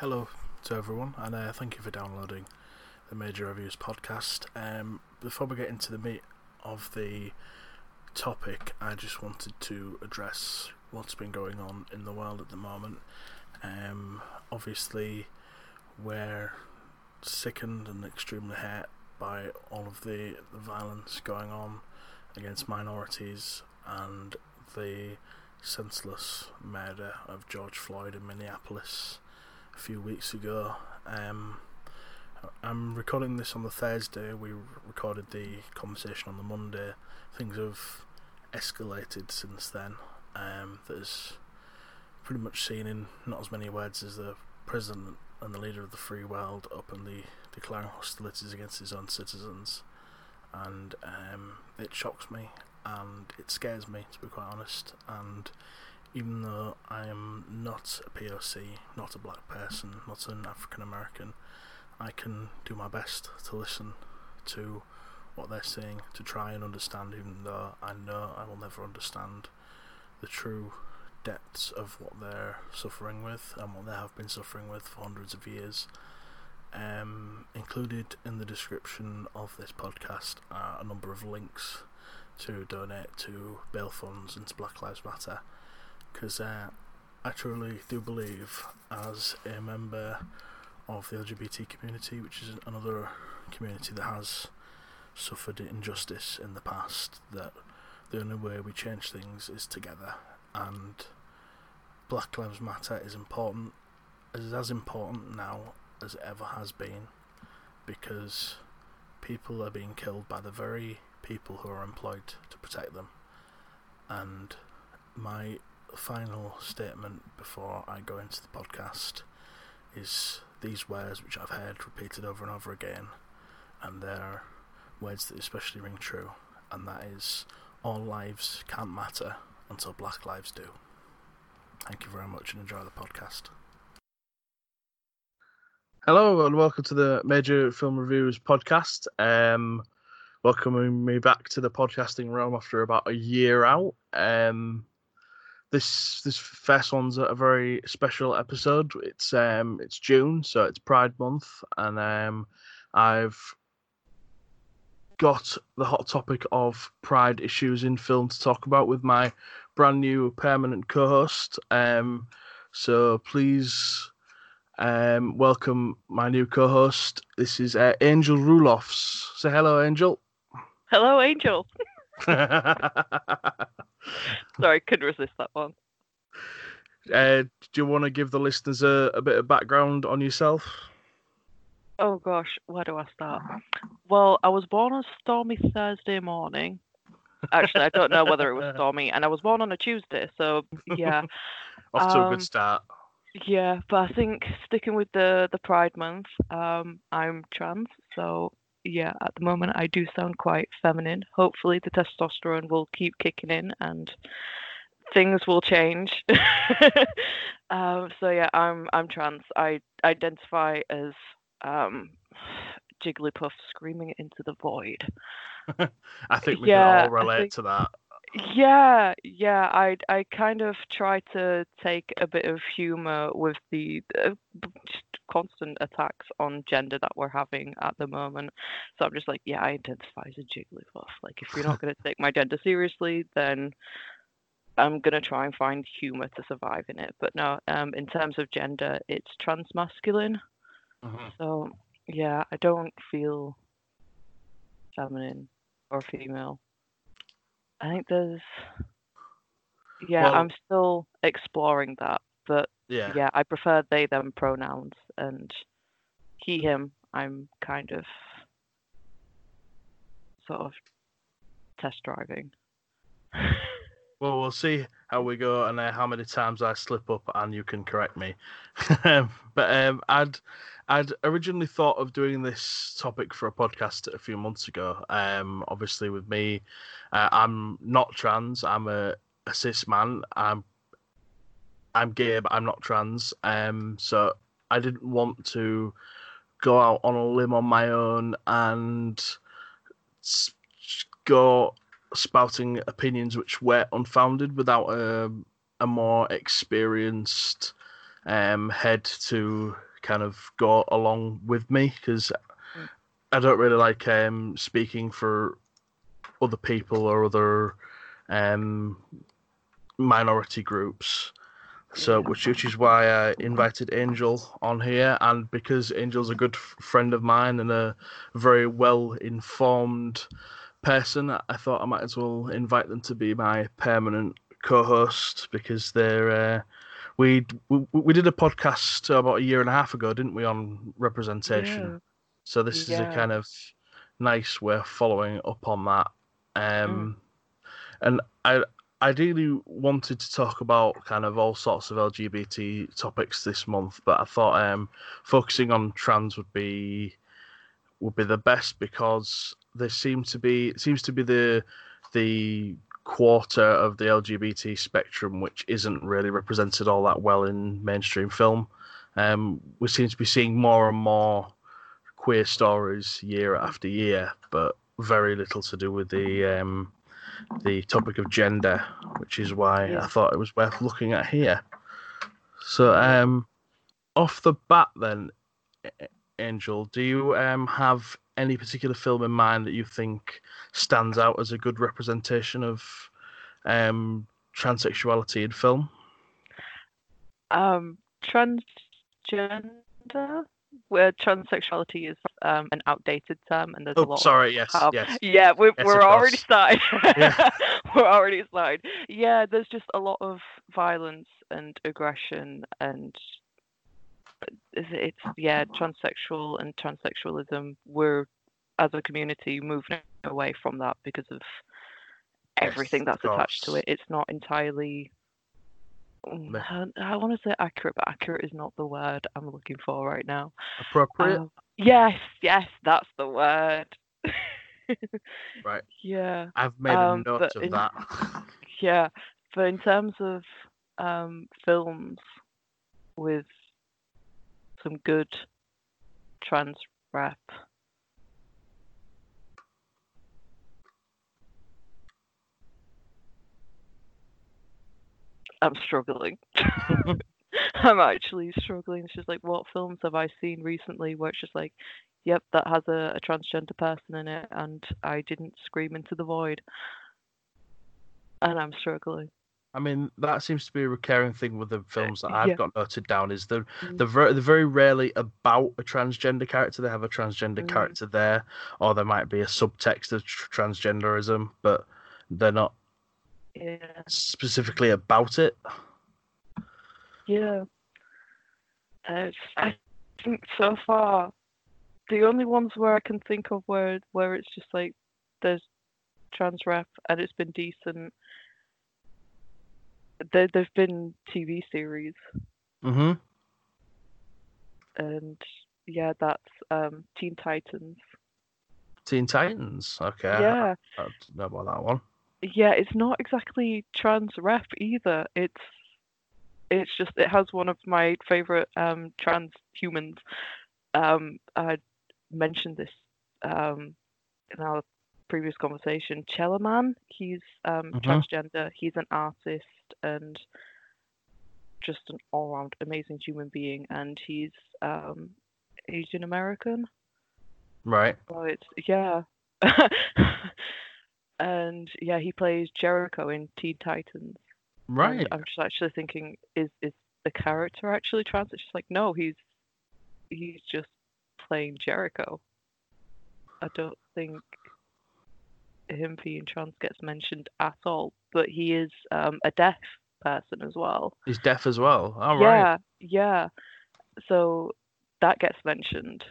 Hello to everyone, and uh, thank you for downloading the Major Reviews podcast. Um, before we get into the meat of the topic, I just wanted to address what's been going on in the world at the moment. Um, obviously, we're sickened and extremely hurt by all of the, the violence going on against minorities and the senseless murder of George Floyd in Minneapolis a few weeks ago. Um, I'm recording this on the Thursday. We recorded the conversation on the Monday. Things have escalated since then. Um, there's pretty much seen in not as many words as the president and the leader of the free world openly declaring hostilities against his own citizens, and um, it shocks me and it scares me to be quite honest. And even though I am not a POC, not a black person, not an African American, I can do my best to listen to what they're saying to try and understand, even though I know I will never understand the true depths of what they're suffering with and what they have been suffering with for hundreds of years. Um, included in the description of this podcast are a number of links to donate to bail funds and to Black Lives Matter because uh, I truly do believe, as a member of the LGBT community, which is another community that has suffered injustice in the past, that the only way we change things is together. And Black Lives Matter is important, is as important now as it ever has been, because people are being killed by the very people who are employed to protect them. And my final statement before I go into the podcast is these words which I've heard repeated over and over again, and they're words that especially ring true, and that is all lives can't matter until black lives do. Thank you very much and enjoy the podcast. Hello and welcome to the Major Film Reviews podcast. Um, welcoming me back to the podcasting realm after about a year out. Um, this this first one's a very special episode. It's um it's June, so it's Pride Month, and um I've got the hot topic of pride issues in film to talk about with my brand new permanent co-host. Um, so please um welcome my new co-host. This is uh, Angel Rulofs. Say hello, Angel. Hello, Angel. Sorry, couldn't resist that one. Uh, do you want to give the listeners a, a bit of background on yourself? Oh gosh, where do I start? Well, I was born on stormy Thursday morning. Actually, I don't know whether it was stormy, and I was born on a Tuesday, so yeah. Off to a Um, good start. Yeah, but I think sticking with the the Pride Month, um, I'm trans, so yeah, at the moment I do sound quite feminine. Hopefully, the testosterone will keep kicking in and things will change. um, so yeah, I'm I'm trans. I identify as um, Jigglypuff screaming into the void. I think we yeah, can all relate think- to that. Yeah, yeah, I I kind of try to take a bit of humor with the uh, just constant attacks on gender that we're having at the moment. So I'm just like, yeah, I identify as a Jigglypuff. Like, if you're not going to take my gender seriously, then I'm gonna try and find humor to survive in it. But no, um, in terms of gender, it's transmasculine. Mhm. So yeah, I don't feel feminine or female. I think there's yeah, Well- I'm still exploring that, but Yeah. yeah, I prefer they them pronouns and he him. I'm kind of sort of test driving. Well, we'll see how we go and uh, how many times I slip up, and you can correct me. but um, I'd I'd originally thought of doing this topic for a podcast a few months ago. Um, obviously, with me, uh, I'm not trans. I'm a, a cis man. I'm I'm gay, but I'm not trans. Um, so I didn't want to go out on a limb on my own and go spouting opinions which were unfounded without a, a more experienced um, head to kind of go along with me because Mm. I don't really like um, speaking for other people or other um, minority groups. So, which which is why I invited Angel on here, and because Angel's a good friend of mine and a very well informed person, I thought I might as well invite them to be my permanent co-host because they're. Uh, we we we did a podcast about a year and a half ago, didn't we, on representation? Yeah. So this is a kind of nice way of following up on that. Um, And I ideally wanted to talk about kind of all sorts of LGBT topics this month, but I thought um, focusing on trans would be would be the best because there seem to be seems to be the the quarter of the LGBT spectrum which isn't really represented all that well in mainstream film. Um, we seem to be seeing more and more queer stories year after year, but very little to do with the um, the topic of gender, which is why I thought it was worth looking at here. So, um, off the bat, then, Angel, do you um, have any particular film in mind that you think stands out as a good representation of um, transsexuality in film? Um, transgender, where transsexuality is um, an outdated term, and there's a Oh, lot. of sorry, yes, how- yes. Yeah, we're, Yes, we're already started. Yeah. we're already started. Yeah, there's just a lot of violence and aggression, and it's, it's yeah, transsexual and transsexualism. We're as a community moving away from that because of everything Yes, of that's attached to it. It's not entirely. I, I want to say accurate, but accurate is not the word I'm looking for right now. Appropriate? Um, yes, yes, that's the word. Right. Yeah, I've made um, a note of in- that. yeah. But in terms of um, films with some good trans rap, I'm struggling. I'm actually struggling. It's just like, what films have I seen recently where it's just like, yep, that has a, a transgender person in it, and I didn't scream into the void. And I'm struggling. I mean, that seems to be a recurring thing with the films that I've yeah. got noted down. Is they're Mm. they're very, they're very rarely about a transgender character. They have a transgender Mm. character there, or there might be a subtext of tr- transgenderism, but they're not Yeah. specifically about it. Yeah. Uh, I think so far, the only ones where I can think of where where it's just like there's trans rep and it's been decent. There there've been TV series Mm-hmm. and yeah, that's um Teen Titans. Teen Titans. Okay. Yeah, I, don't know about that one. yeah, it's not exactly trans rep either. It's it's just it has one of my favorite um trans humans. Um, I mentioned this um in our previous conversation. Chella Man, he's um Mhm. transgender. He's an artist and just an all-round amazing human being, and he's um Asian American. Right. So it's yeah. and yeah, he plays Jericho in Teen Titans. And Right. I'm just actually thinking, is is the character actually trans? It's just like no, he's he's just playing Jericho. I don't think him being trans gets mentioned at all, but he is um, a deaf person as well. He's deaf as well. All right. Yeah, yeah. So that gets mentioned.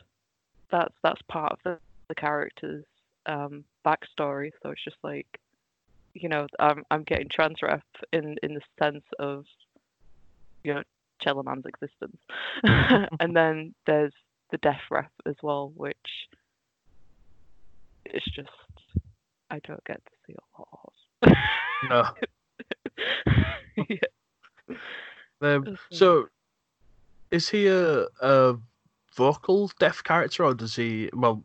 That's that's part of the, the character's um, backstory. So it's just like, you know, I'm I'm getting trans rep in in the sense of, you know, Chella Man's existence, and then there's the deaf rep as well, which it's just I don't get to see a lot. No. yeah. Um, so, is he a, a vocal deaf character, or does he? Well,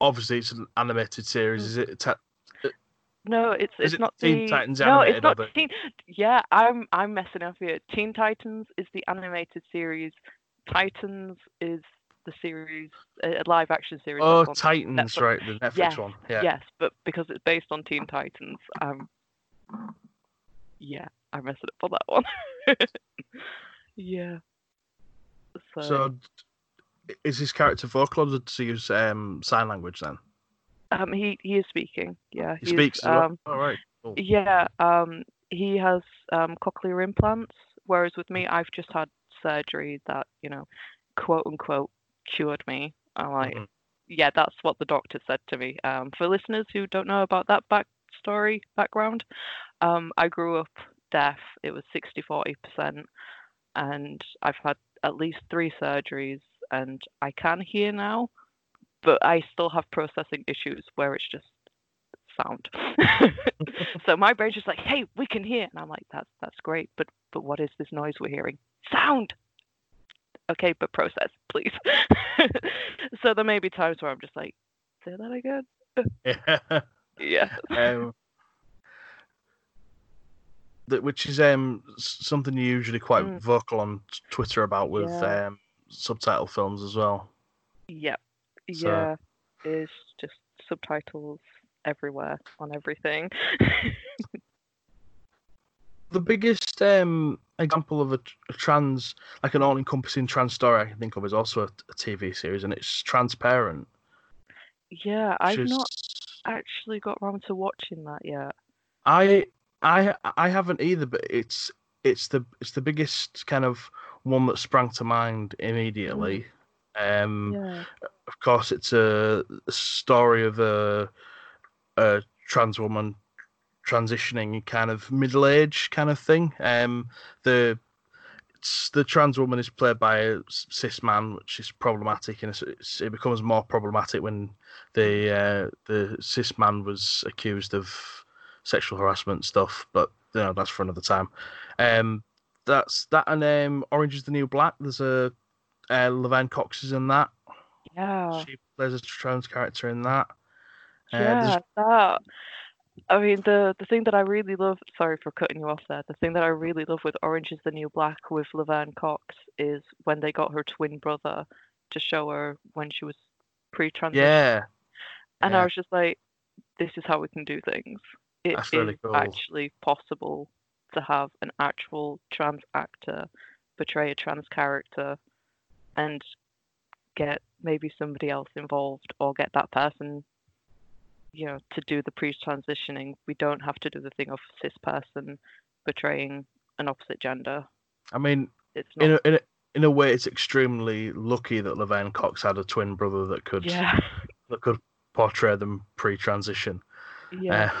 obviously it's an animated series. Is it? Ta- No, it's it's it not Teen the Titans no, it's not the- Teen. Yeah, I'm I'm messing up here. Teen Titans is the animated series Titans is the series, a live action series. Oh, Titans, Netflix. right, the Netflix yes, one. Yeah. Yes, but because it's based on Teen Titans, um, yeah, I messed it up on that one. yeah. So, so, is his character vocal or does he use um, sign language then? Um, he he is speaking. Yeah, he speaks. Um, All right. Cool. Yeah. Um, he has um cochlear implants, whereas with me, I've just had surgery that you know, quote unquote, cured me. I'm like, mm-hmm. yeah, that's what the doctor said to me. Um, for listeners who don't know about that backstory background, um, I grew up deaf. It was 60 40 percent, and I've had at least three surgeries, and I can hear now, but I still have processing issues where it's just sound. so my brain's just like, hey, we can hear, and I'm like, that's that's great, but but what is this noise we're hearing? Sound. Okay, but process, please. so there may be times where I'm just like, say that again. yeah. Yeah. Um, that which is um something you're usually quite mm. vocal on Twitter about with yeah. um subtitle films as well. Yep. So. Yeah. It's just subtitles everywhere on everything. the biggest um, example of a, a, trans, like an all-encompassing trans story I can think of is also a, a TV series, and it's Transparent. Yeah, I've is... not actually got around to watching that yet. I I I haven't either, but it's it's the it's the biggest kind of one that sprang to mind immediately. Mm. Um, yeah. Of course, it's a, a story of a a trans woman transitioning kind of middle age kind of thing. Um, the the trans woman is played by a cis man, which is problematic, and it becomes more problematic when the uh, the cis man was accused of sexual harassment stuff. But you know that's for another time. Um, that's that, and um, Orange is the New Black. There's a uh, Laverne Cox is in that. Yeah, she plays a trans character in that. Uh, yeah, that. I mean, the the thing that I really love. Sorry for cutting you off there. The thing that I really love with Orange is the New Black with Laverne Cox is when they got her twin brother to show her when she was pre-transition. Yeah. And yeah. I was just like, this is how we can do things. It That's is really cool. actually possible to have an actual trans actor portray a trans character and get maybe somebody else involved or get that person you know to do the pre-transitioning we don't have to do the thing of cis person betraying an opposite gender i mean it's not... in, a, in, a, in a way it's extremely lucky that laverne cox had a twin brother that could yeah. that could portray them pre-transition yeah uh,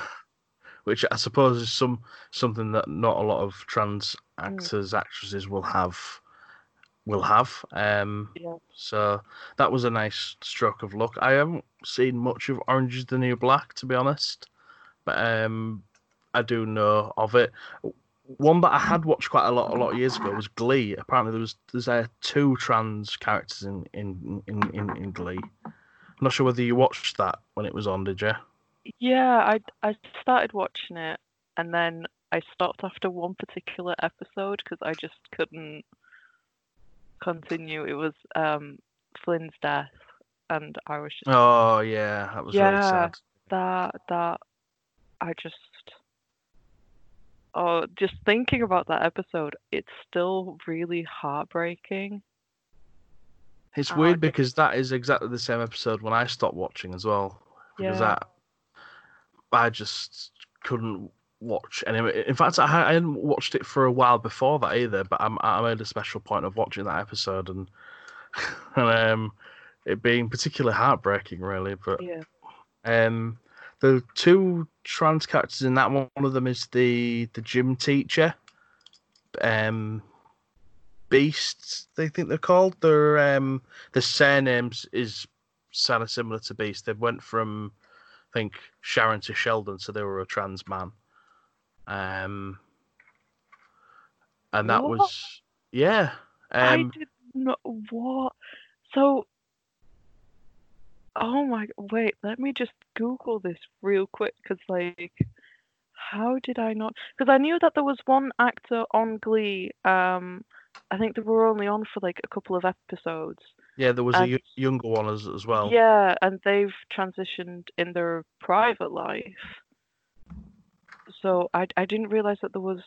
which i suppose is some something that not a lot of trans mm. actors mm. actresses will have will have. Um, yeah. So that was a nice stroke of luck. I haven't seen much of Orange is the New Black, to be honest, but um, I do know of it. One that I had watched quite a lot, a lot of years ago was Glee. Apparently, there was there's uh, two trans characters in in, in, in in Glee. I'm not sure whether you watched that when it was on. Did you? Yeah, I I started watching it and then I stopped after one particular episode because I just couldn't continue. It was um, Finn's death, and I was just oh yeah, that was yeah, really sad. That that I just oh just thinking about that episode, it's still really heartbreaking. It's weird because that is exactly the same episode when I stopped watching as well. Because yeah. that I just couldn't watch anyway. In fact, I, I hadn't watched it for a while before that either. But I'm, I made a special point of watching that episode and and um, it being particularly heartbreaking, really. But yeah. um, the two trans characters in that one, one of them is the the gym teacher, um, Beasts. They think they're called. Their um, the surnames is kind of similar to Beast. They went from I think Sharon to Sheldon, so they were a trans man. Um, and that what? was yeah. Um, I did not what. So, oh my wait, let me just Google this real quick because like, how did I not? Because I knew that there was one actor on Glee. Um, I think they were only on for like a couple of episodes. Yeah, there was And- a y- younger one as as well. Yeah, and they've transitioned in their private life. So I I didn't realize that there was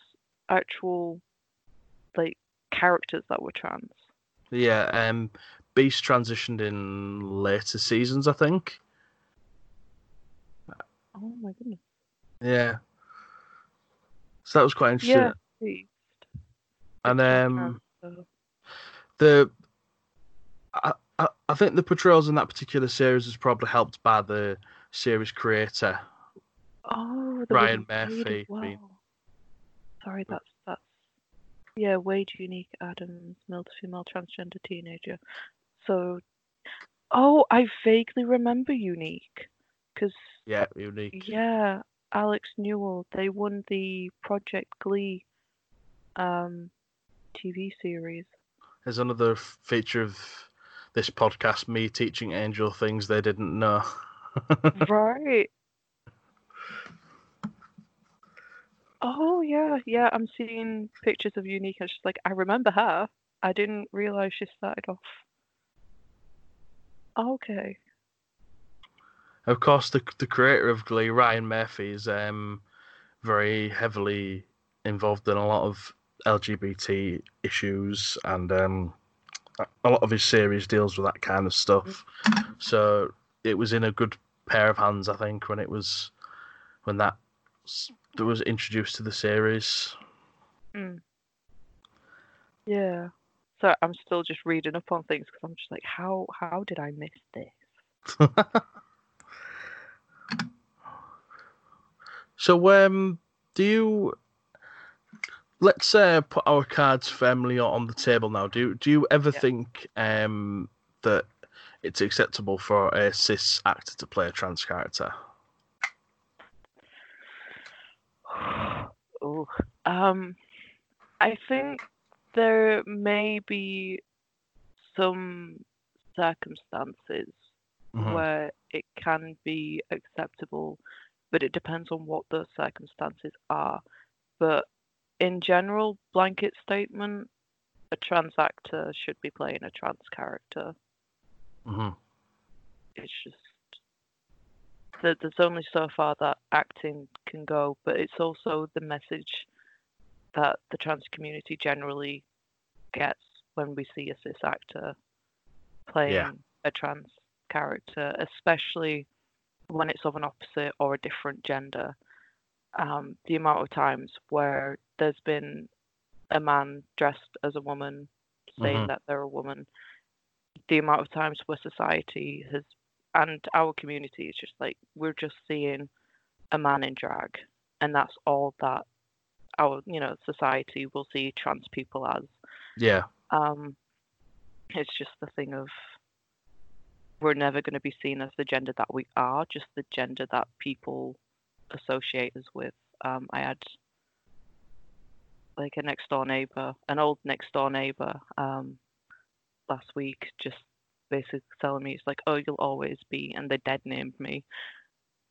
actual like characters that were trans. Yeah, um, Beiste transitioned in later seasons, I think. Oh my goodness. Yeah. So that was quite interesting. Yeah. Beiste. and um, the I, I I think the portrayals in that particular series is probably helped by the series creator. Oh, Ryan Murphy well. being- Sorry, that's that's yeah, Wade Unique Adams, male to female transgender teenager. So, oh, I vaguely remember Unique, because Yeah, unique. yeah, Alex Newell, they won the Project Glee um TV series. There's another feature of this podcast, me teaching Angel things they didn't know. right. Oh yeah, yeah. I'm seeing pictures of Unique. and It's just like I remember her. I didn't realize she started off. Okay. Of course, the the creator of Glee, Ryan Murphy, is um, very heavily involved in a lot of LGBT issues, and um, a- lot of his series deals with that kind of stuff. So it was in a good pair of hands, I think, when it was when that that was introduced to the series. Mm. Yeah. So I'm still just reading up on things because I'm just like, how how did I miss this? So, um, do you? Let's uh, put our cards firmly on the table now. Do do you ever Yeah. think um, that it's acceptable for a cis actor to play a trans character? Oh, um, I think there may be some circumstances Mhm. where it can be acceptable, but it depends on what those circumstances are. But in general, blanket statement, a trans actor should be playing a trans character. Mhm. It's just that there's only so far that acting can go, but it's also the message that the trans community generally gets when we see a cis actor playing a trans character, especially when it's of an opposite or a different gender. Um, the amount of times where there's been a man dressed as a woman saying Mhm. that they're a woman, the amount of times where society has and our community is just like we're just seeing a man in drag and that's all that our you know society will see trans people as Yeah. um it's just the thing of we're never going to be seen as the gender that we are just the gender that people associate us with um i had like a next door neighbor an old next door neighbor um last week just basically telling me it's like oh you'll always be and they dead named me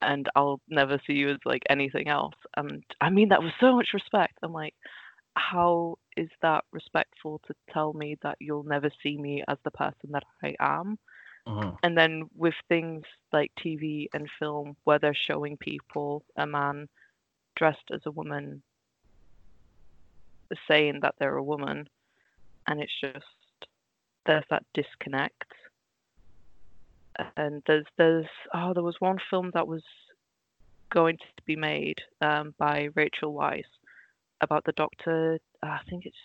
and i'll never see you as like anything else and i mean that with so much respect i'm like how is that respectful to tell me that you'll never see me as the person that I am? Mhm. And then with things like TV and film where they're showing people a man dressed as a woman saying that they're a woman and it's just there's that disconnect. And there's there's oh there was one film that was going to be made um, by Rachel Weisz about the doctor. I think it's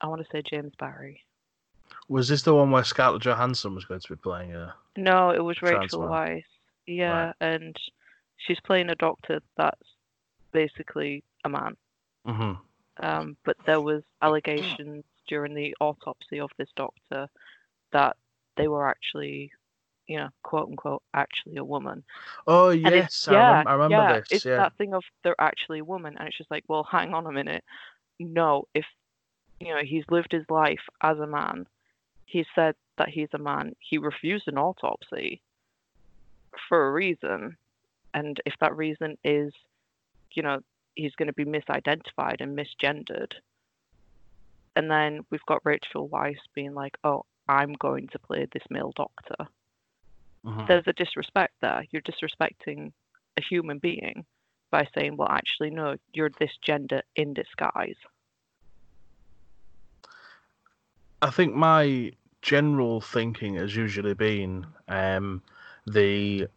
I want to say James Barry. Was this the one where Scarlett Johansson was going to be playing a? No, it was Rachel. Weisz. Yeah, and she's playing a doctor that's basically a man. hmm Um, but there was allegations during the autopsy of this doctor that they were actually, you know, quote unquote, actually a woman. Oh yes, I, yeah, remem- I remember yeah, this. It's yeah. that thing of they're actually a woman, and it's just like, well, hang on a minute. No, if you know he's lived his life as a man, he said that he's a man. He refused an autopsy for a reason, and if that reason is, you know, he's going to be misidentified and misgendered, and then we've got Rachel Weisz being like, "Oh, I'm going to play this male doctor." Mhm. There's a disrespect there. You're disrespecting a human being by saying, "Well, actually, no, you're this gender in disguise." I think my general thinking has usually been um, the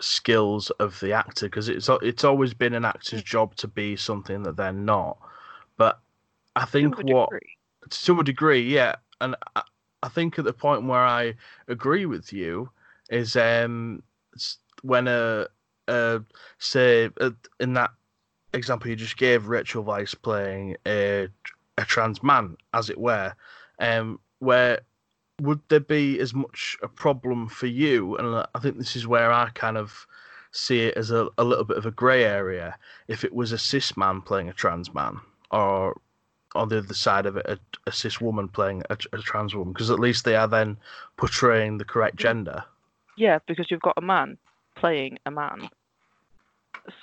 skills of the actor because it's it's always been an actor's job to be something that they're not. But I think to what degree. to a degree, yeah, and I, I think at the point where I agree with you is um when a, a say uh, in that example you just gave, Rachel Weisz playing a a trans man, as it were, um, where would there be as much a problem for you? And I think this is where I kind of see it as a, a little bit of a grey area. If it was a cis man playing a trans man, or on the other side of it, a, a cis woman playing a, a trans woman, because at least they are then portraying the correct gender. Yeah, because you've got a man playing a man.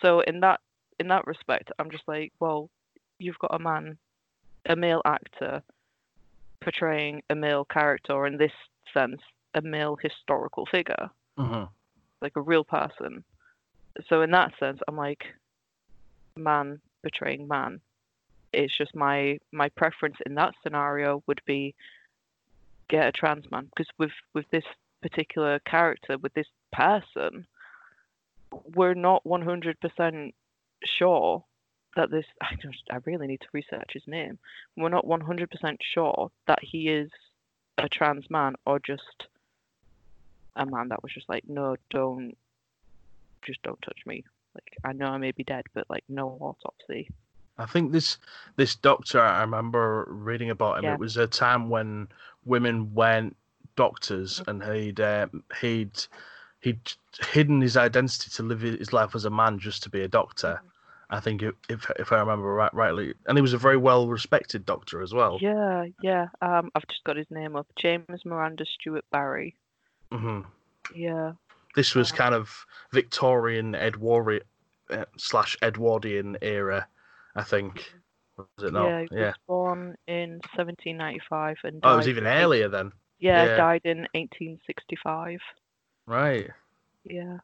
So in that in that respect, I'm just like, well, you've got a man, a male actor portraying a male character, or in this sense, a male historical figure, Mm-hmm. like a real person. So in that sense, I'm like, man portraying man. It's just my my preference in that scenario would be get a trans man because with with this particular character with this person we're not 100% sure that this I just I really need to research his name we're not 100% sure that he is a trans man or just a man that was just like no don't just don't touch me like I know I may be dead but like no autopsy I think this this doctor I remember reading about him. Yeah. It was a time when women weren't doctors, and he'd uh, he'd he'd hidden his identity to live his life as a man just to be a doctor. I think if if, if I remember right, rightly, and he was a very well respected doctor as well. yeah yeah um I've just got his name up James Miranda Steuart Barry hmm yeah This was Uh, kind of Victorian Edwardian uh, slash Edwardian era, I think. Was it not? Yeah, he Yeah. was born in 1795 and Oh, it was even earlier then. Yeah, yeah. died in 1865. Right. Yeah,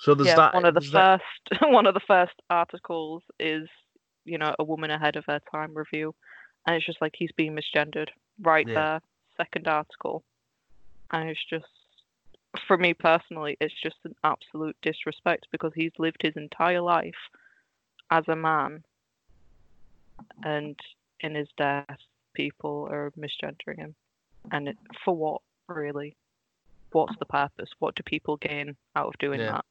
So there's yeah. that. one of the there's that- first one of the first articles is you know a woman ahead of her time review, and it's just like he's being misgendered right Yeah. there. Second article, and it's just for me personally, it's just an absolute disrespect because he's lived his entire life as a man, and in his death, people are misgendering him, and it, for what really? What's the purpose? What do people gain out of doing Yeah. that?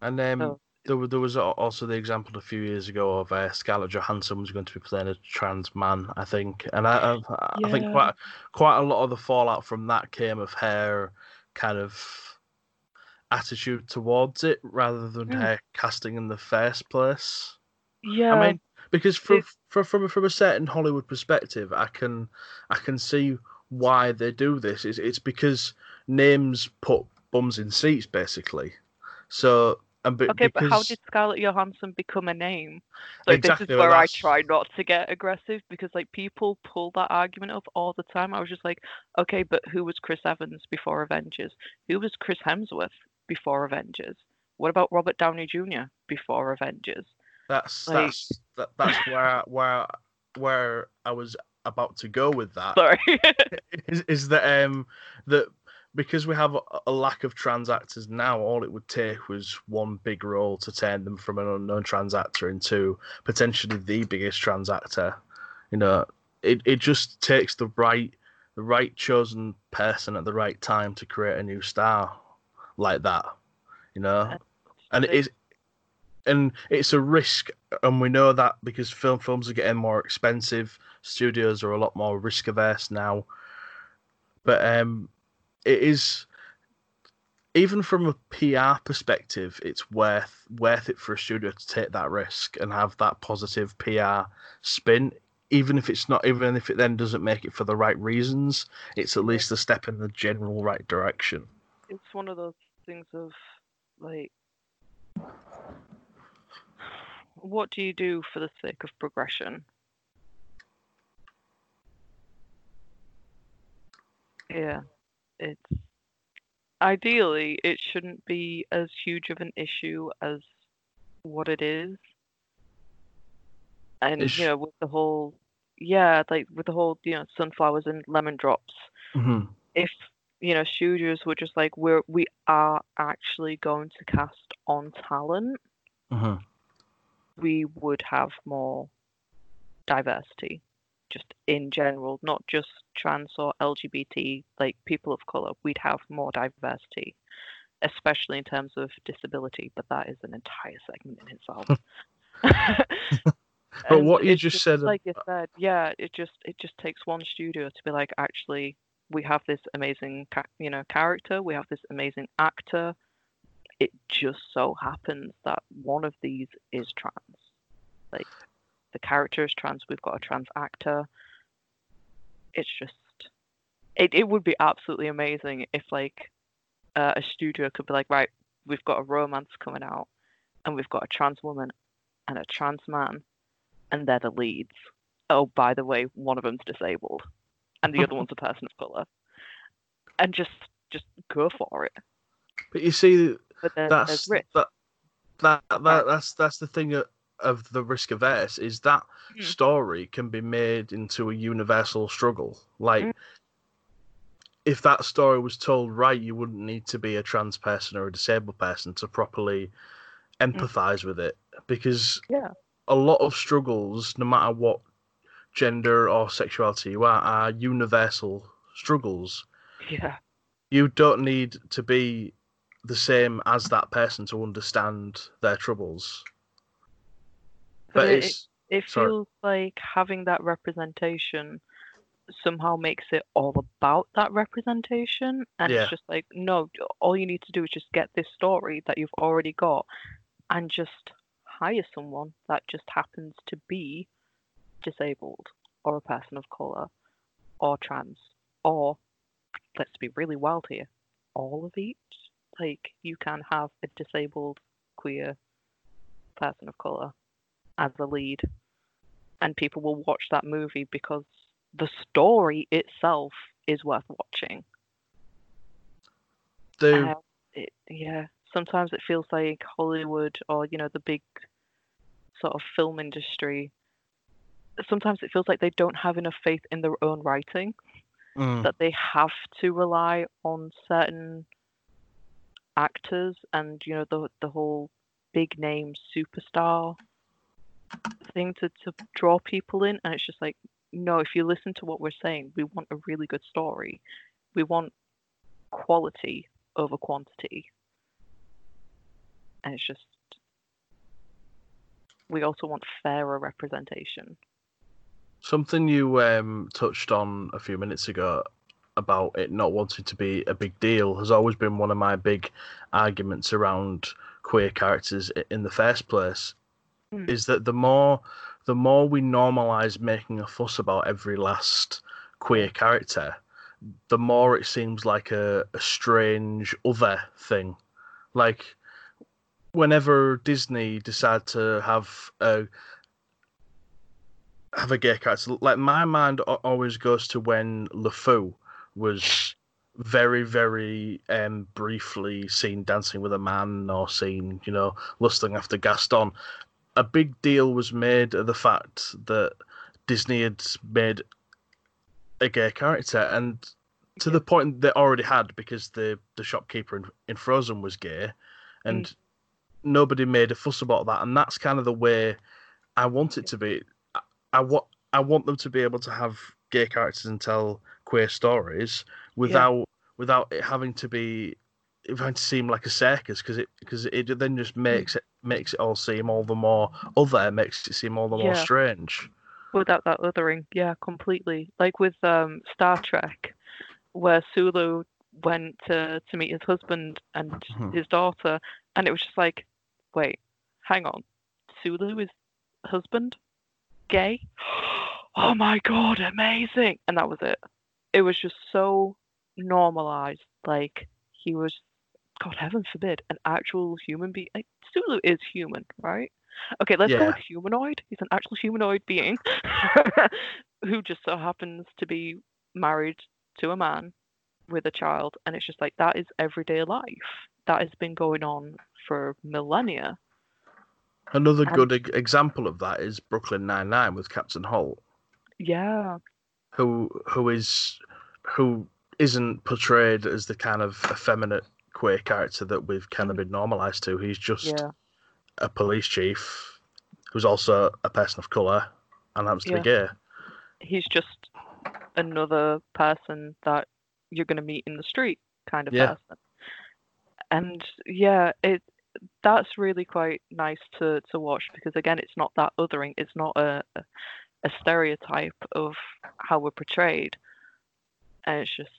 And um, So- there, there was also the example a few years ago of uh, Scarlett Johansson was going to be playing a trans man, I think, and I, I, I think quite quite a lot of the fallout from that came of her kind of attitude towards it rather than Mm. her casting in the first place. Yeah, I mean, because from from from from a certain Hollywood perspective, I can I can see why they do this. It's it's because names put bums in seats, basically. So and be, okay, because but how did Scarlett Johansson become a name? Like Exactly, this is well, where I try not to get aggressive because like people pull that argument up all the time. I was just like, okay, but who was Chris Evans before Avengers? Who was Chris Hemsworth before Avengers? What about Robert Downey Jr. before Avengers? That's like- that's that, that's where where where I was about to go with that. Sorry. is, is that um that because we have a, a lack of trans actors now, all it would take was one big role to turn them from an unknown trans actor into potentially the biggest trans actor. You know, it, it just takes the right the right chosen person at the right time to create a new star like that. You know, and it Like- is and it's a risk and we know that because film films are getting more expensive. Studios are a lot more risk averse now. But um it is even from a PR perspective it's worth worth it for a studio to take that risk and have that positive PR spin even if it's not even if it then doesn't make it for the right reasons. It's at least a step in the general right direction. It's one of those things of like what do you do for the sake of progression? Yeah, it's ideally it shouldn't be as huge of an issue as what it is. And Ish. you know, with the whole yeah, like with the whole, you know, sunflowers and lemon drops, Mm-hmm. if you know, studios were just like we're we are actually going to cast on talent, Mm-hmm. We would have more diversity just in general, not just trans or LGBT, like people of color. We'd have more diversity, especially in terms of disability, but that is an entire segment in itself. But what you it's just said like you uh, said, yeah, it just it just takes one studio to be like, actually, we have this amazing, ca- you know, character, we have this amazing actor. It just so happens that one of these is trans. Like, the character is trans. We've got a trans actor. It's just, it it would be absolutely amazing if like uh, a studio could be like, right, we've got a romance coming out, and we've got a trans woman and a trans man and they're the leads. Oh, by the way, one of them's disabled, and the other one's a person of color, and just just go for it. But you see, But then that's that, that that that's that's the thing of, of the risk averse is that Mhm. story can be made into a universal struggle. Like Mm. if that story was told right, you wouldn't need to be a trans person or a disabled person to properly empathize with it because Mm. Yeah. a lot of struggles, no matter what gender or sexuality you are, are universal struggles Yeah, you don't need to be the same as that person to understand their troubles. But, it, it's it sorry. feels like having that representation somehow makes it all about that representation, and Yeah. it's just like no, all you need to do is just get this story that you've already got, and just hire someone that just happens to be disabled or a person of color or trans or let's be really wild here all of each like you can have a disabled queer person of color as a lead and people will watch that movie because the story itself is worth watching the uh, it, yeah, sometimes it feels like Hollywood or you know the big sort of film industry. Sometimes it feels like they don't have enough faith in their own writing mm, that they have to rely on certain actors and you know the the whole big name superstar thing to, to draw people in. And it's just like no if you listen to what we're saying we want a really good story. We want quality over quantity. And it's just we also want fairer representation. Something you um, touched on a few minutes ago about it not wanting to be a big deal has always been one of my big arguments around queer characters in the first place. Mm. Is that the more the more we normalize making a fuss about every last queer character, the more it seems like a, a strange other thing. Like whenever Disney decide to have a have a gay character, like my mind always goes to when LeFou was very, very um, briefly seen dancing with a man or seen, you know, lusting after Gaston. A big deal was made of the fact that Disney had made a gay character, and to the point they already had because the the shopkeeper in, in Frozen was gay, and nobody made a fuss about that. And that's kind of the way I want it to be. I, I want I want them to be able to have gay characters and tell queer stories without without it having to be it having to seem like a circus because it because it then just makes it makes it all seem all the more other makes it seem all the more strange. without that othering yeah completely. Like with um star trek where sulu went to to meet his husband and Mhm. his daughter and it was just like wait hang on. Sulu is husband? Gay? Oh my god amazing. And that was it it was just so normalized like he was god heaven forbid an actual human being like sulu is human right Okay, let's go Yeah. with humanoid. He's an actual humanoid being who just so happens to be married to a man with a child, and it's just like that is everyday life. That has been going on for millennia. Another And- good e- example of that is Brooklyn Nine Nine with Captain Holt, Yeah, who who is who isn't portrayed as the kind of effeminate queer character that we've kind of been normalized to. He's just yeah, a police chief who's also a person of color and happens to Yeah. be gay. he's just another person that you're going to meet in the street kind of Yeah. person. And yeah, it that's really quite nice to to watch because again, it's not that othering. It's not a, a stereotype of how we're portrayed, and it's just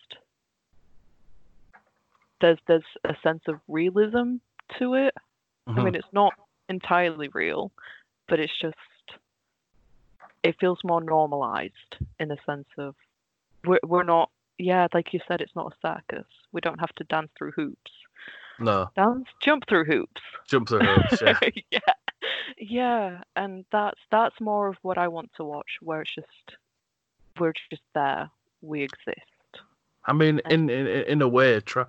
there's there's a sense of realism to it. I mean, mm-hmm. it's not entirely real, but it's just it feels more normalized in the sense of we're we're not yeah, like you said, it's not a circus. We don't have to dance through hoops. No, Dance, jump through hoops. jump through hoops. Yeah. yeah, yeah, and that's that's more of what I want to watch, where it's just we're just there, we exist. I mean, in in in a way, tra-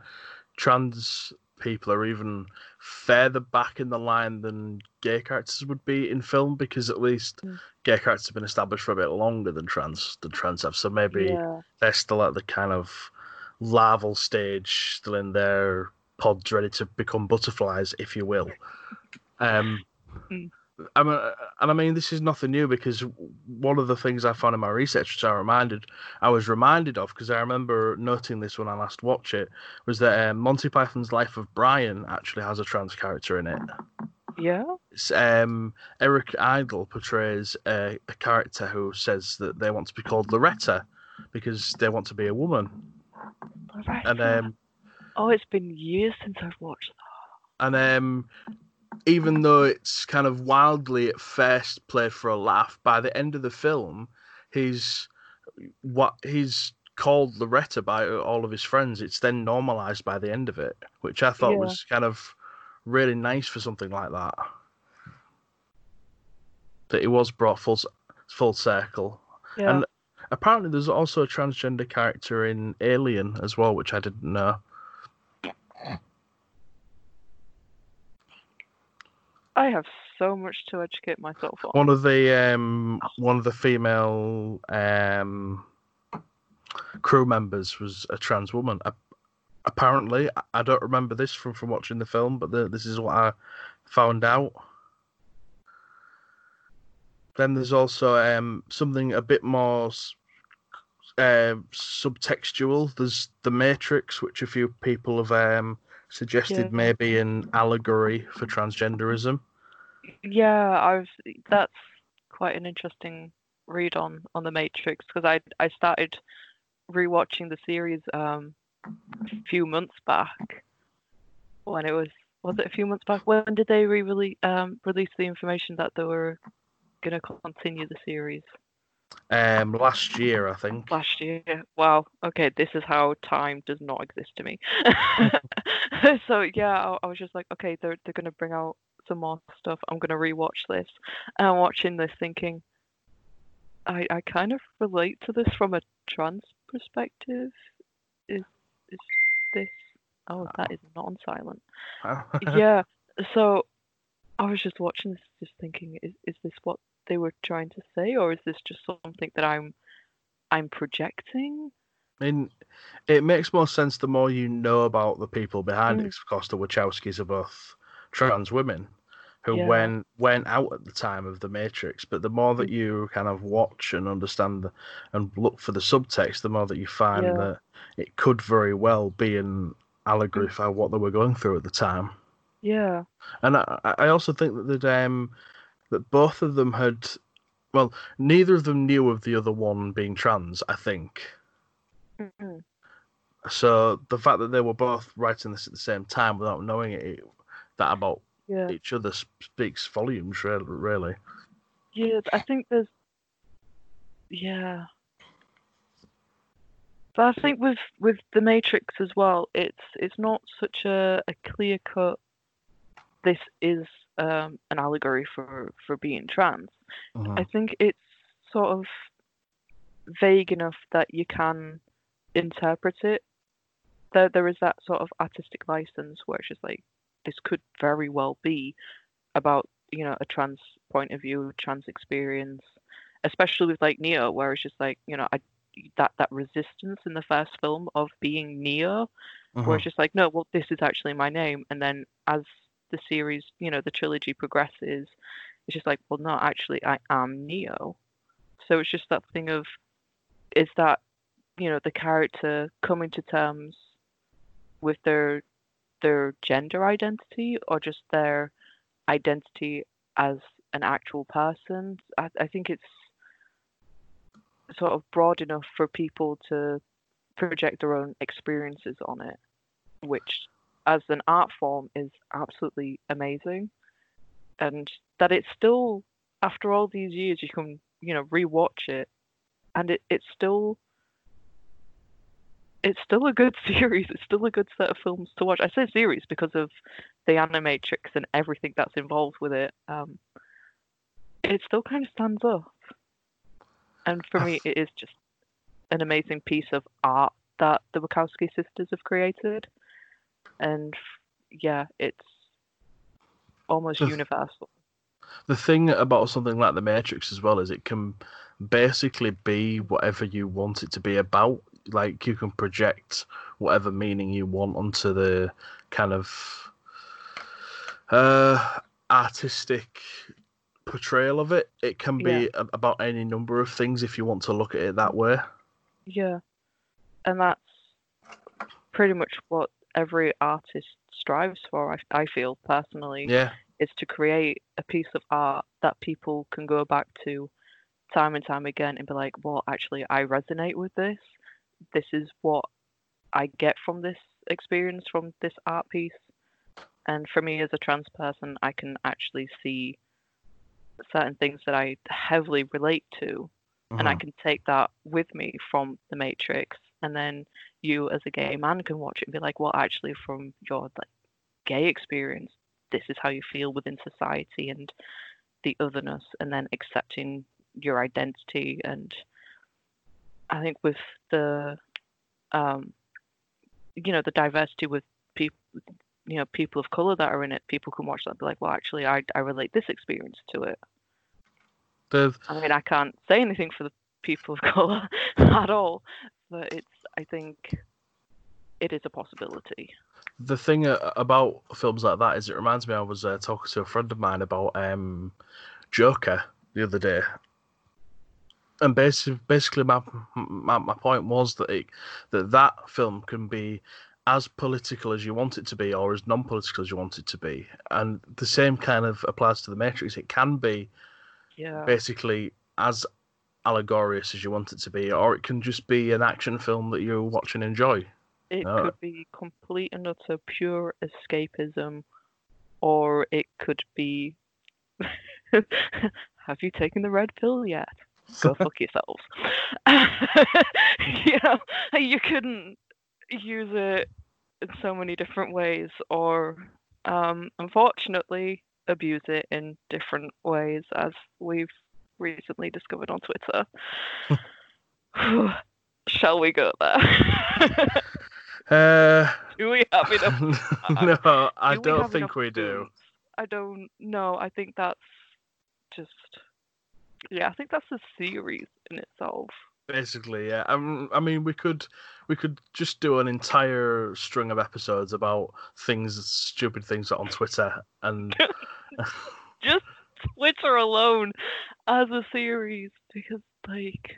trans people are even further back in the line than gay characters would be in film because at least Mm. gay characters have been established for a bit longer than trans than trans have. So maybe Yeah, they're still at the kind of larval stage, still in their pods, ready to become butterflies, if you will. Um, Mm. I mean, and I mean, this is nothing new because one of the things I found in my research, which I reminded, I was reminded of because I remember noting this when I last watched it, was that um, Monty Python's Life of Brian actually has a trans character in it. yeah, It's, um, Eric Idle portrays a, a character who says that they want to be called Loretta because they want to be a woman, Right, and um, oh, it's been years since I've watched that. and um, even though it's kind of wildly at first played for a laugh, by the end of the film, he's what he's called Loretta by all of his friends. It's then normalized by the end of it, which I thought Yeah. was kind of really nice for something like that. That it was brought full full circle. Yeah, And apparently, there's also a transgender character in Alien as well, which I didn't know. I have so much to educate myself on. one of the um one of the female um crew members was a trans woman. Apparently I- i don't remember this from from watching the film but the, this is what i found out. Then there's also um something a bit more uh, subtextual. There's the matrix which a few people have um suggested Yeah. maybe an allegory for transgenderism. Yeah, I've that's quite an interesting read on on the Matrix because I I started rewatching the series um a few months back. When it was was it a few months back? When did they re-release um release the information that they were gonna continue the series? Um last year i think. Last year wow. Okay this is how time does not exist to me so yeah I, I was just like okay they're they're gonna bring out some more stuff. I'm gonna rewatch this. And i'm watching this thinking i i kind of relate to this from a trans perspective. Is is this oh that is not on silent. Yeah so i was just watching this just thinking is, is this what they were trying to say or is this just something that i'm i'm projecting I mean, it makes more sense the more you know about the people behind Mm. it. 'cause Of course, the Wachowskis are both trans women who Yeah. went went out at the time of the Matrix. But the more that Mm. you kind of watch and understand the, and look for the subtext, the more that you find Yeah. that it could very well be an allegory Mm. for what they were going through at the time. yeah And I, I also think that that um that both of them had, well, neither of them knew of the other one being trans. I think. Mhm. So the fact that they were both writing this at the same time without knowing it, it that about yeah each other speaks volumes. Really. Yeah, I think there's yeah. But I think with with the Matrix as well, it's it's not such a, a clear cut this is um, an allegory for for being trans. Mhm. I think it's sort of vague enough that you can interpret it. There, there is that sort of artistic license where it's just like this could very well be about you know a trans point of view, trans experience, especially with like Neo, where it's just like you know I, that that resistance in the first film of being Neo, where Mhm. it's just like no, well this is actually my name, and then as the series, you know, the trilogy progresses, it's just like well no, actually I am Neo. So it's just that thing of is that you know the character coming to terms with their their gender identity or just their identity as an actual person. I, I think it's sort of broad enough for people to project their own experiences on it, which as an art form is absolutely amazing. And that it's still after all these years you can, you know, rewatch it and it, it's still it's still a good series. It's still a good set of films to watch. I say series because of the animatrix and everything that's involved with it. Um, it still kind of stands up, and for me, it is just an amazing piece of art that the Wachowski sisters have created, and yeah, it's almost The- universal. the thing about something like the Matrix as well is it can basically be whatever you want it to be about. Like you can project whatever meaning you want onto the kind of uh, artistic portrayal of it. It can be Yeah. a- about any number of things if you want to look at it that way. Yeah, and that's pretty much what every artist strives for. I, I feel personally. Yeah, is to create a piece of art that people can go back to time and time again and be like, well, actually, I resonate with this. This is what I get from this experience, from this art piece. And for me, as a trans person, I can actually see certain things that I heavily relate to. And I Mhm. can take that with me from The Matrix. And then you, as a gay man, can watch it and be like, well, actually, from your like gay experience, this is how you feel within society and the otherness and then accepting your identity and i think with the um you know the diversity with people you know people of color that are in it people can watch that and be like well actually i, I relate this experience to it. The i mean i can't say anything for the people of color at all but it's i think it is a possibility. The thing about films like that is it reminds me I was uh, talking to a friend of mine about um, Joker the other day, and basically, basically my, my my point was that it, that that film can be as political as you want it to be, or as non-political as you want it to be, and the same kind of applies to the Matrix. It can be yeah basically as allegorious as you want it to be, or it can just be an action film that you watch and enjoy. It No. could be complete and utter pure escapism, or it could be. Have you taken the red pill yet? Go fuck yourselves. you know, you couldn't use it in so many different ways, or um, unfortunately, abuse it in different ways, as we've recently discovered on Twitter. Shall we go there? Uh, Do we have enough? no, I do don't have think we do. I don't know. I think that's just. Yeah, I think that's a series in itself. Basically, yeah. Um, I mean, we could we could just do an entire string of episodes about things, stupid things on Twitter, and Just Twitter alone as a series, because like,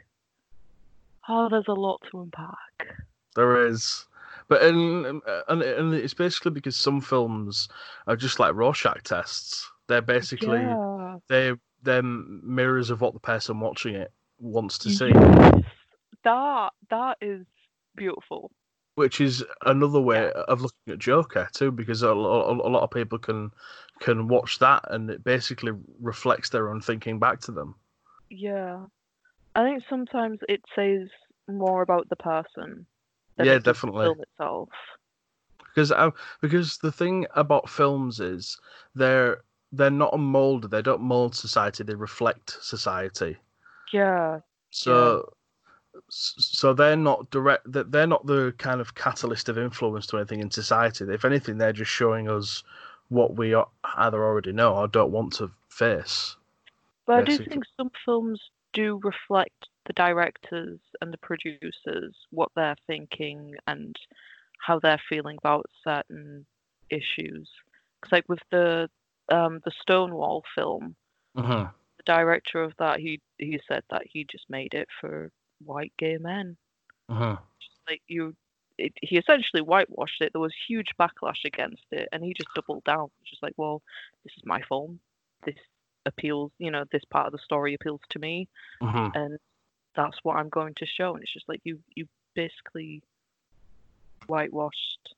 oh, there's a lot to unpack. there is. But and, and and it's basically because some films are just like Rorschach tests. They're basically yeah. they're they're mirrors of what the person watching it wants to see. That that is beautiful. which is another way of looking at Joker too, because a, lo- a lot of people can can watch that and it basically reflects their own thinking back to them. Yeah. I think sometimes it says more about the person than Yeah, definitely. film itself. because I, because the thing about films is they're they're not a mold. They don't mold society. They reflect society. Yeah. So so they're not direct. They're not the kind of catalyst of influence to anything in society. If anything, they're just showing us what we either already know or don't want to face. But basically. I do think some films do reflect the directors and the producers, what they're thinking and how they're feeling about certain issues. Because like with the um, the Stonewall film, uh-huh. the director of that he he said that he just made it for white gay men. Uh-huh. Just like you, it, he essentially whitewashed it. There was huge backlash against it, and he just doubled down. It's just like, well, this is my film. This appeals, you know, this part of the story appeals to me, uh-huh. and that's what I'm going to show. And it's just like you, you basically whitewashed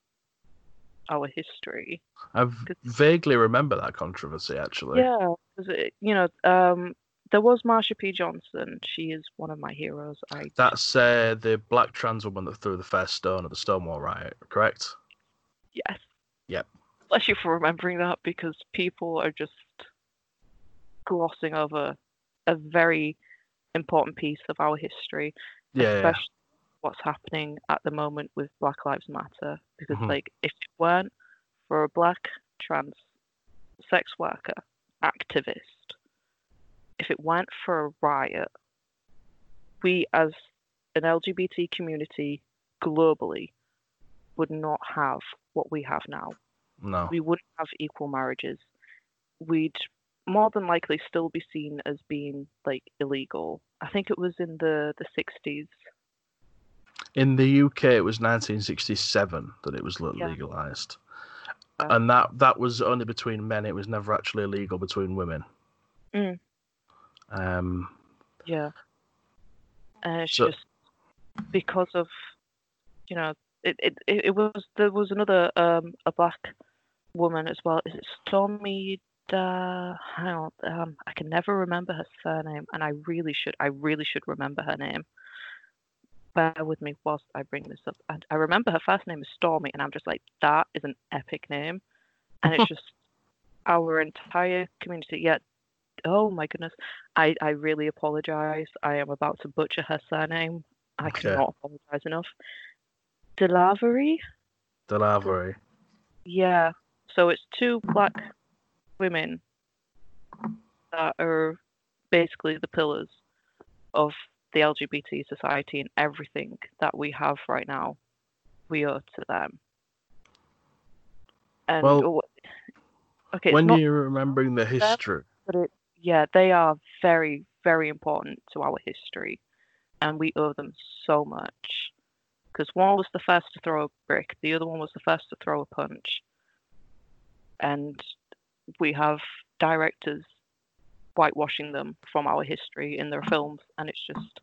our history. I vaguely remember that controversy actually. Yeah, because you know, um, there was Marsha P. Johnson. She is one of my heroes. I That's uh, the black trans woman that threw the first stone at the Stonewall riot, correct? Yes. Yep. Bless you for remembering that because people are just glossing over a very important piece of our history, yeah, especially yeah. What's happening at the moment with Black Lives Matter. Because, Mhm. like, if it weren't for a black trans sex worker activist, if it weren't for a riot, we as an LGBT community globally would not have what we have now. No. We wouldn't have equal marriages. We'd more than likely still be seen as being like illegal. I think it was in the the 60s. In the UK, it was 1967 that it was legalized, Yeah. and that that was only between men. It was never actually illegal between women. Mm. Um, Yeah. And it's So- just because of you know it, it, it, was there was another um a black woman as well. Is it Stormy da hang on, um I can never remember her surname and I really should I really should remember her name. Bear with me whilst I bring this up. And I remember her first name is Stormy and I'm just like, that is an epic name. And it's just our entire community. Yeah, oh my goodness. I, I really apologize. I am about to butcher her surname. I Okay. cannot apologize enough. Delavery? Delavery. Yeah. So it's two black women that are basically the pillars of the LGBT society and everything that we have right now. We owe to them. And Well, okay, when not you're remembering the history, but it, yeah, they are very, very important to our history, and we owe them so much. Because one was the first to throw a brick, the other one was the first to throw a punch, and we have directors whitewashing them from our history in their films, and it's just,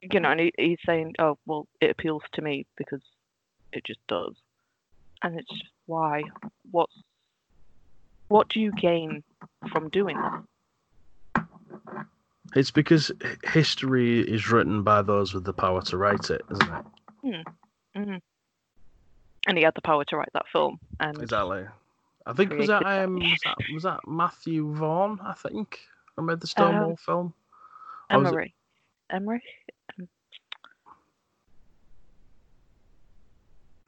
you know, and he, he's saying, "Oh, well, it appeals to me because it just does," and it's just why? What's what do you gain from doing that? it's because history is written by those with the power to write it, isn't it? hmm And he had the power to write that film, and Exactly. I think was that um was that, was that Matthew Vaughn? I think who made the Stonewall film. Or was it- Emmerich, Emmerich,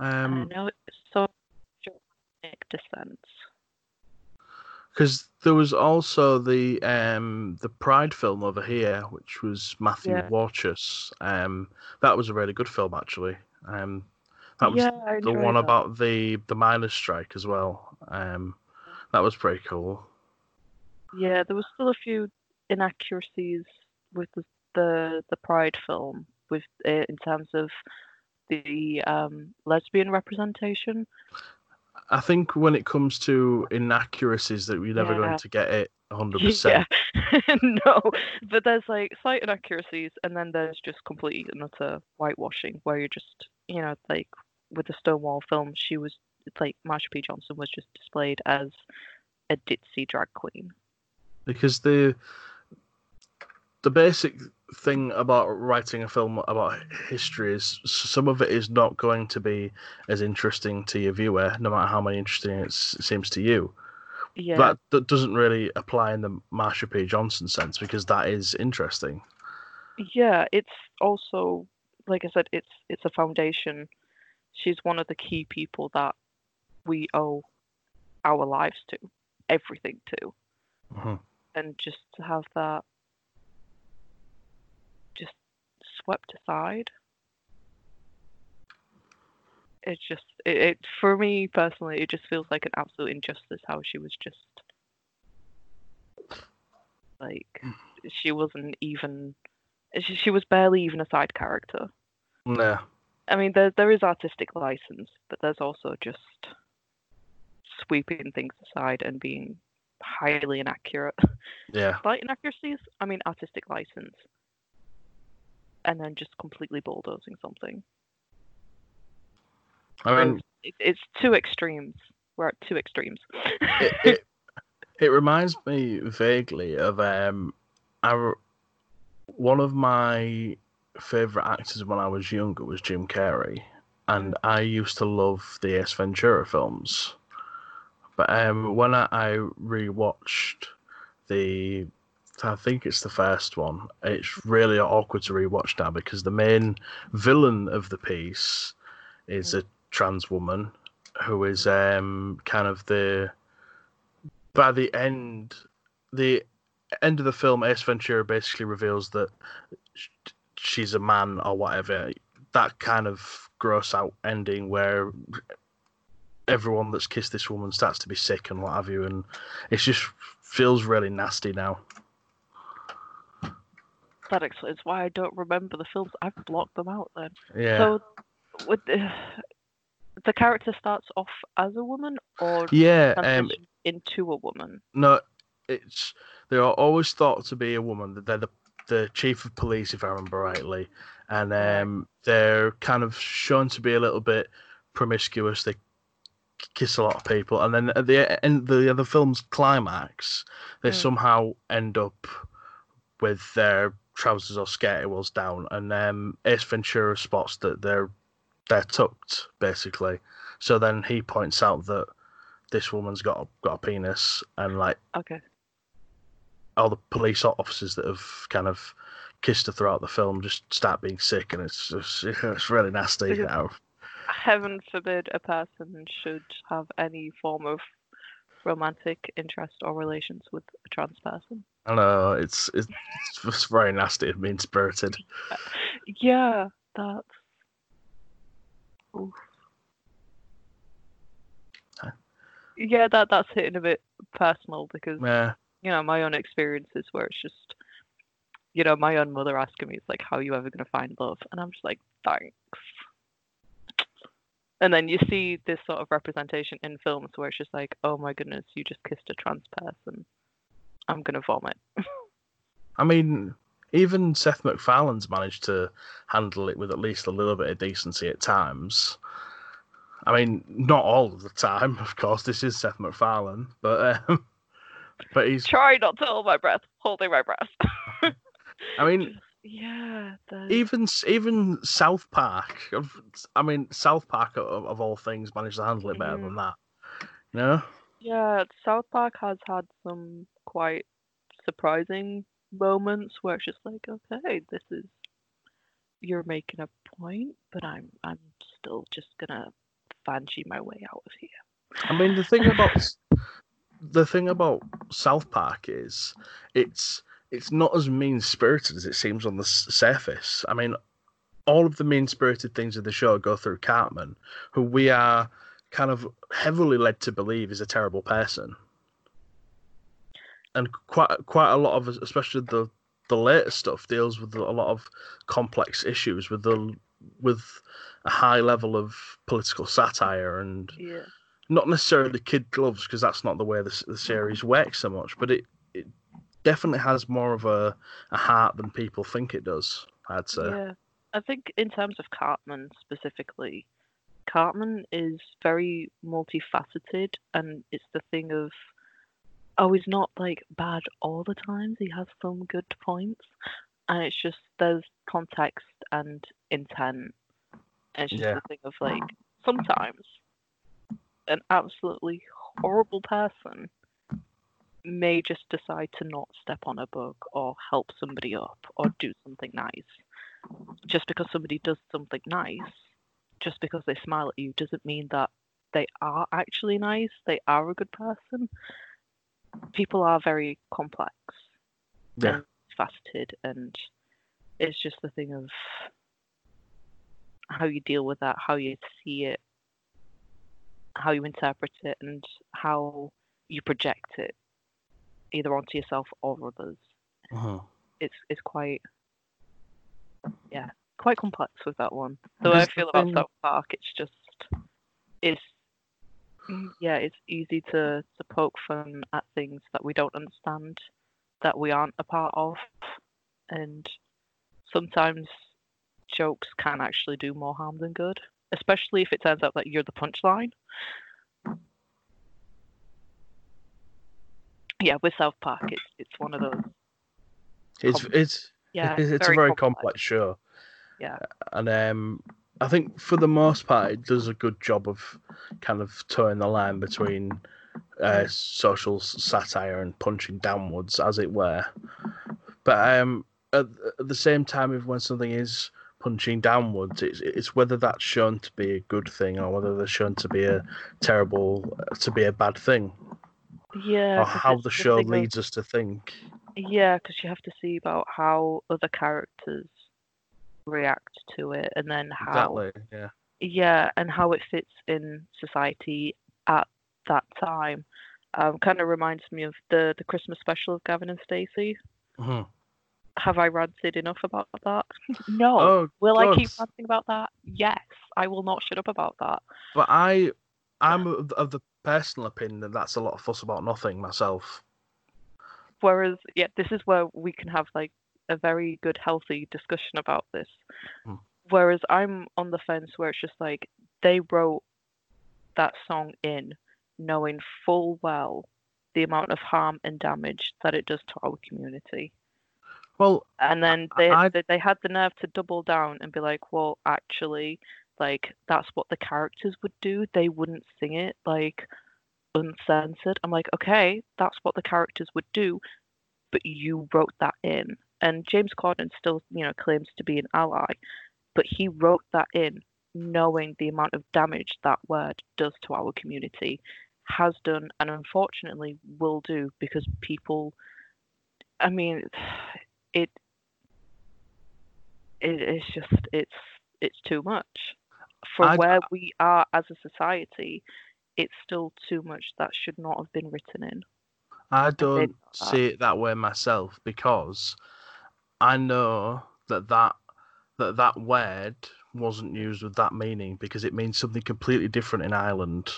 Um, I know it's so descent. because there was also the um the Pride film over here, which was Matthew Yeah. Warchus. Um, that was a really good film actually. Um, that was yeah, the one that. about the the miners' strike as well. Um, that was pretty cool. Yeah, there was still a few inaccuracies with the the, the Pride film, with uh, in terms of the um, lesbian representation. I think when it comes to inaccuracies, that we're never Yeah. going to get it 100. percent Yeah, no, but there's like slight inaccuracies, and then there's just complete and utter whitewashing, where you're just, you know, like with the Stonewall film, she was it's like Marsha P. Johnson was just displayed as a ditzy drag queen. because the the basic thing about writing a film about history is some of it is not going to be as interesting to your viewer, no matter how many interesting it seems to you. Yeah. That that doesn't really apply in the Marsha P. Johnson sense because that is interesting. Yeah, it's also like I said, it's it's a foundation. She's one of the key people that we owe our lives to, everything to, Mhm. and just to have that just swept aside. It's just it, it for me personally, it just feels like an absolute injustice how she was just like she wasn't even she, she was barely even a side character. Yeah. I mean, there there is artistic license, but there's also just sweeping things aside and being highly inaccurate. Yeah. Slight inaccuracies. I mean, artistic license, and then just completely bulldozing something. I mean, It, it's two extremes. We're at two extremes. it, it, it reminds me vaguely of um, I, one of my favorite actors when I was younger was Jim Carrey, and I used to love the Ace Ventura films. But um, when I, I rewatched the, I think it's the first one. It's really awkward to rewatch now because the main villain of the piece is a trans woman who is um kind of the by the end the end of the film ace ventura basically reveals that she's a man or whatever that kind of gross out ending where everyone that's kissed this woman starts to be sick and what have you and it just feels really nasty now that explains why I don't remember the films. I've blocked them out then. yeah So, with the, the character starts off as a woman or yeah um into a woman. No, it's they are always thought to be a woman. They're the the chief of police, if I remember rightly, and um, they're kind of shown to be a little bit promiscuous. They kiss a lot of people, and then at the end, the the film's climax, they Mm. somehow end up with their trousers or skirtywells down, and um, Ace Ventura spots that they're they're tucked basically. So then he points out that this woman's got a, got a penis, and like Okay. All the police officers that have kind of kissed her throughout the film just start being sick, and it's just, it's really nasty. Now. Heaven forbid a person should have any form of romantic interest or relations with a trans person. I know it's it's just very nasty and mean spirited. Yeah, that's. Oof. Huh? Yeah, that that's hitting a bit personal because Yeah, you know my own experiences where it's just, you know, my own mother asking me, it's like, "How are you ever gonna find love?" And I'm just like, "Thanks." And then you see this sort of representation in films where it's just like, "Oh my goodness, you just kissed a trans person." I'm gonna vomit. I mean, even Seth MacFarlane's managed to handle it with at least a little bit of decency at times. I mean, not all of the time, of course. This is Seth MacFarlane, but um, but he's. Try not to hold my breath, holding my breath. I mean, yeah, the... even even South Park. I mean, South Park of, of all things managed to handle it better Mhm. than that. You know? Yeah, South Park has had some quite surprising moments where it's just like, okay, this is you're making a point, but I'm I'm still just gonna fancy my way out of here. I mean, the thing about the thing about South Park is it's it's not as mean spirited as it seems on the surface. I mean, all of the mean spirited things of the show go through Cartman, who we are kind of heavily led to believe is a terrible person, and quite quite a lot of especially the the later stuff, deals with a lot of complex issues with the with a high level of political satire and Yeah. Not necessarily the kid gloves because that's not the way the, the series works so much, but it, it definitely has more of a, a heart than people think it does. I'd say. Yeah. I think in terms of Cartman specifically, Cartman is very multifaceted and it's the thing of oh he's not like bad all the times, he has some good points. and it's just there's context and intent. And it's just Yeah. the thing of like sometimes an absolutely horrible person may just decide to not step on a bug or help somebody up or do something nice. Just because somebody does something nice, just because they smile at you, doesn't mean that they are actually nice, they are a good person. People are very complex Yeah. and faceted, and it's just the thing of how you deal with that, how you see it, how you interpret it, and how you project it either onto yourself or others. Mhm. It's it's quite yeah quite complex with that one. The way I feel about South Park, it's just it's yeah it's easy to to poke fun at things that we don't understand, that we aren't a part of, and sometimes jokes can actually do more harm than good, especially if it turns out that you're the punchline. Yeah, with South Park, it's it's one of those. It's it's Yeah, it's, it's a very complex show. Yeah. And um, I think for the most part, it does a good job of kind of towing the line between uh, social satire and punching downwards, as it were. But um, at, at the same time, if when something is punching downwards, it's, it's whether that's shown to be a good thing or whether they're shown to be a terrible, to be a bad thing, Yeah. or how the show of- leads us to think. Yeah, because you have to see about how other characters react to it, and then how Exactly. Yeah. yeah, and how it fits in society at that time. Um, kind of reminds me of the the Christmas special of Gavin and Stacey. Mhm. Have I ranted enough about that? no. Oh, will I keep God. ranting about that? Yes. I will not shut up about that. But I, I'm of of the personal opinion that that's a lot of fuss about nothing myself. Whereas, yeah, this is where we can have like a very good, healthy discussion about this. Hmm. Whereas I'm on the fence where it's just like they wrote that song in knowing full well the amount of harm and damage that it does to our community. Well, And then they I- they, they had the nerve to double down and be like, well, actually, like that's what the characters would do. They wouldn't sing it like uncensored. I'm like, okay, that's what the characters would do, but you wrote that in. And James Corden still, you know, claims to be an ally, but he wrote that in knowing the amount of damage that word does to our community, has done, and unfortunately will do because people. I mean, it it is just it's it's too much for I'd- where uh, we are as a society it's still too much that should not have been written in I don't that. Uh, see it that way myself because I know that that that that word wasn't used with that meaning because it means something completely different in Ireland,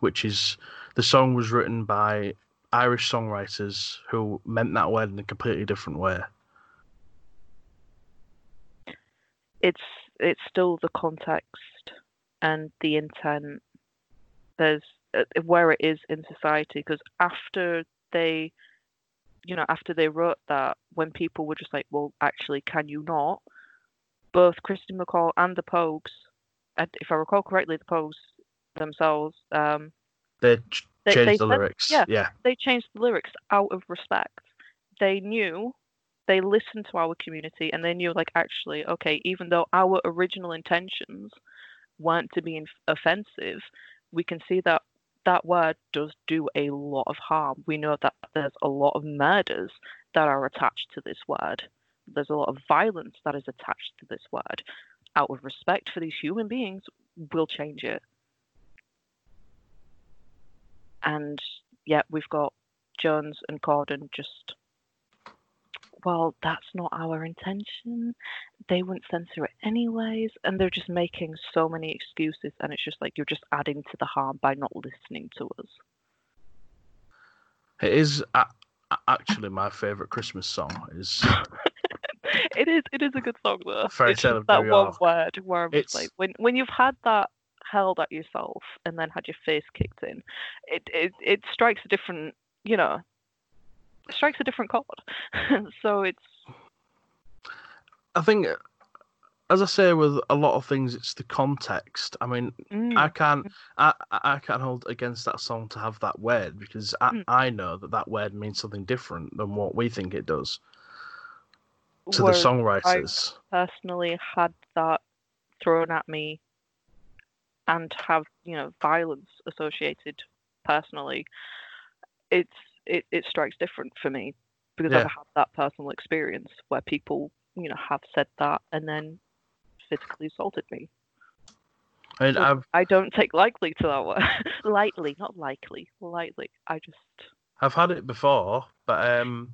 which is the song was written by Irish songwriters who meant that word in a completely different way. it's it's still the context and the intent there's uh, where it is in society because after they you know after they wrote that when people were just like well actually can you not both Kirsty MacColl and the Pogues if I recall correctly the Pogues themselves um They They- changed they the said- lyrics. yeah. yeah. they changed the lyrics out of respect. They knew, they listened to our community, and they knew, like, actually, okay, even though our original intentions weren't to be offensive, we can see that that word does do a lot of harm. We know that there's a lot of murders that are attached to this word. There's a lot of violence that is attached to this word. Out of respect for these human beings, we'll change it. And yet we've got Jones and Corden just well, that's not our intention. They wouldn't censor it anyways, and they're just making so many excuses, and it's just like you're just adding to the harm by not listening to us. It is a- actually my favourite Christmas song. Is it is it is a good song though. Fairy Tale of that New one York. word where I'm just It's- like when when you've had that held at yourself and then had your face kicked in, it it, it strikes a different you know it strikes a different chord. so it's I think, as I say with a lot of things, it's the context. I mean, Mm, I can't, I, I can't hold against that song to have that word because I, Mm. I know that that word means something different than what we think it does to whereas the songwriters. personally had that thrown at me and have you know violence associated personally it's it, it strikes different for me because Yeah. i've had that personal experience where people you know have said that and then physically assaulted me I mean, so- I've i don't take lightly to that word lightly not likely lightly i just I've had it before, but um,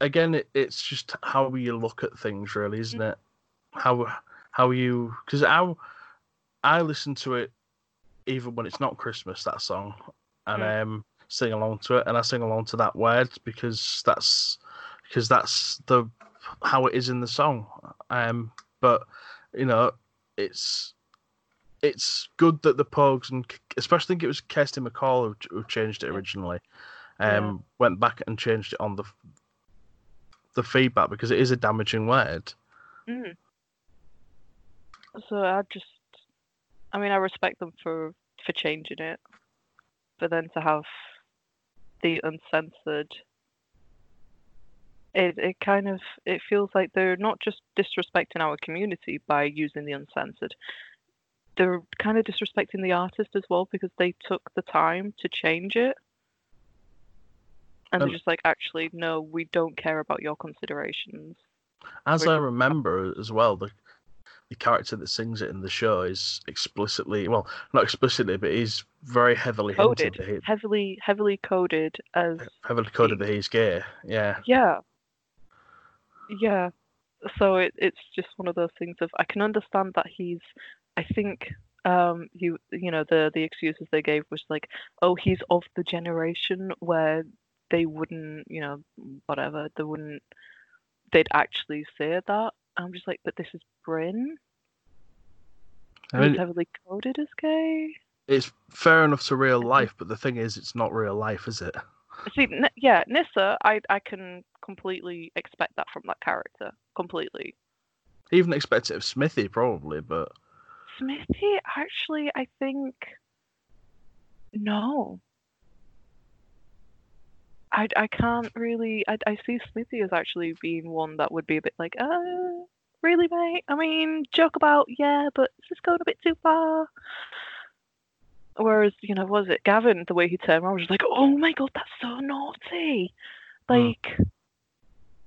again, it, it's just how you look at things, really, isn't it? How how you because I I listen to it even when it's not Christmas that song, and Mm. um, sing along to it, and I sing along to that word because that's because that's the how it is in the song. Um, but you know, it's it's good that the Pogues and especially I think it was Kirsty MacColl who, who changed it Yeah. originally. Yeah. Um, went back and changed it on the the feedback because it is a damaging word. Mm. So I just, I mean, I respect them for for changing it, but then to have the uncensored, it it kind of it feels like they're not just disrespecting our community by using the uncensored. They're kind of disrespecting the artist as well because they took the time to change it. And Um, they're just like, actually, no, we don't care about your considerations. As Which- I remember as well, the the character that sings it in the show is explicitly well, not explicitly, but he's very heavily Coded, hinted he, heavily heavily coded as heavily coded that he's gay. Yeah. yeah yeah so it, it's just one of those things of i can understand that he's i think um you you know the the excuses they gave was like oh he's of the generation where they wouldn't you know whatever they wouldn't they'd actually say that i'm just like but this is bryn I mean, heavily coded as gay it's fair enough to real mm-hmm. life, but the thing is, it's not real life, is it? See, N- yeah, Nessa, I I can completely expect that from that character. Completely. Even expect it of Smithy, probably, but Smithy, actually, I think no. I I can't really. I I see Smithy as actually being one that would be a bit like, uh, really, mate. I mean, joke about, yeah, but is this going a bit too far? Whereas, you know, was it Gavin? The way he turned around was just like, oh my god, that's so naughty. Mm. Like,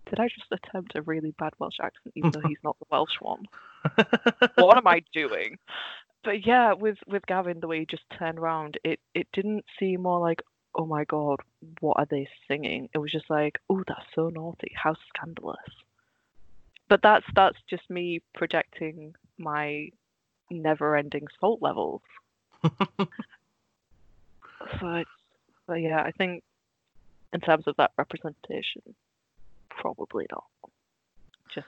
did I just attempt a really bad Welsh accent, even though he's not the Welsh one? what am I doing? But yeah, with with Gavin, the way he just turned around, it it didn't seem more like, oh my god, what are they singing? It was just like, oh, that's so naughty, how scandalous. But that's that's just me projecting my never-ending salt levels. so but yeah, I think in terms of that representation, probably not. Just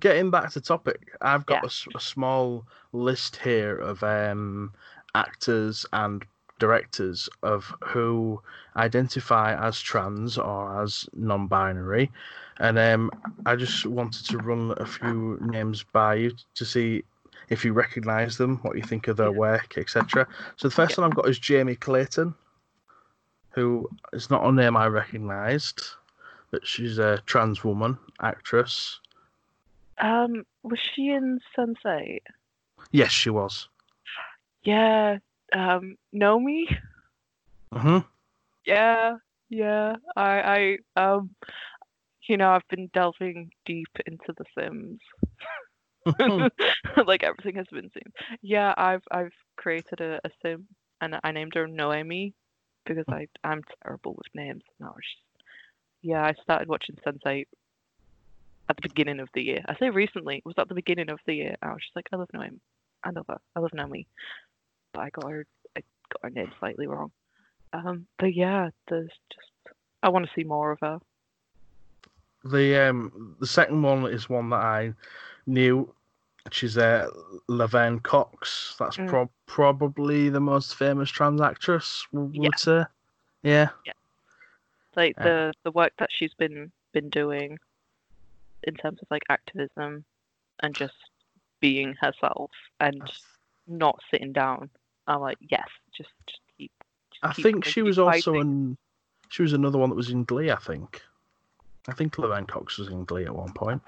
getting back to topic, I've got Yeah. a a, small list here of um, actors and directors of who identify as trans or as non-binary, and um, I just wanted to run a few names by you to see if you recognise them, what you think of their work, etc. So the first one I've got is Jamie Clayton, who is not a name I recognised, but she's a trans woman actress. um, was she in Sense8? Yes, she was. Yeah. Um, Nomi? hmm Yeah, yeah. I, I, um, you know, I've been delving deep into The Sims. like everything has been Sims. Yeah, I've, I've created a, a Sim and I named her Noemi because I, I'm terrible with names. No, it's just, yeah, I started watching Sense8 at the beginning of the year. I say recently, it was at the beginning of the year. I was just like, I love Noemi. I love her. I love Noemi. I got her, I got her name slightly wrong. Um, but yeah, there's just I want to see more of her. The um the second one is one that I knew. She's uh, Laverne Cox. That's Mm. prob probably the most famous trans actress. Would Yeah. say, yeah. Like Uh, the the work that she's been been doing in terms of like activism and just being herself and not sitting down. I'm like, yes, just, just keep. Just I keep think going, she was also fighting. in. She was another one that was in Glee. I think. I think Laverne Cox was in Glee at one point.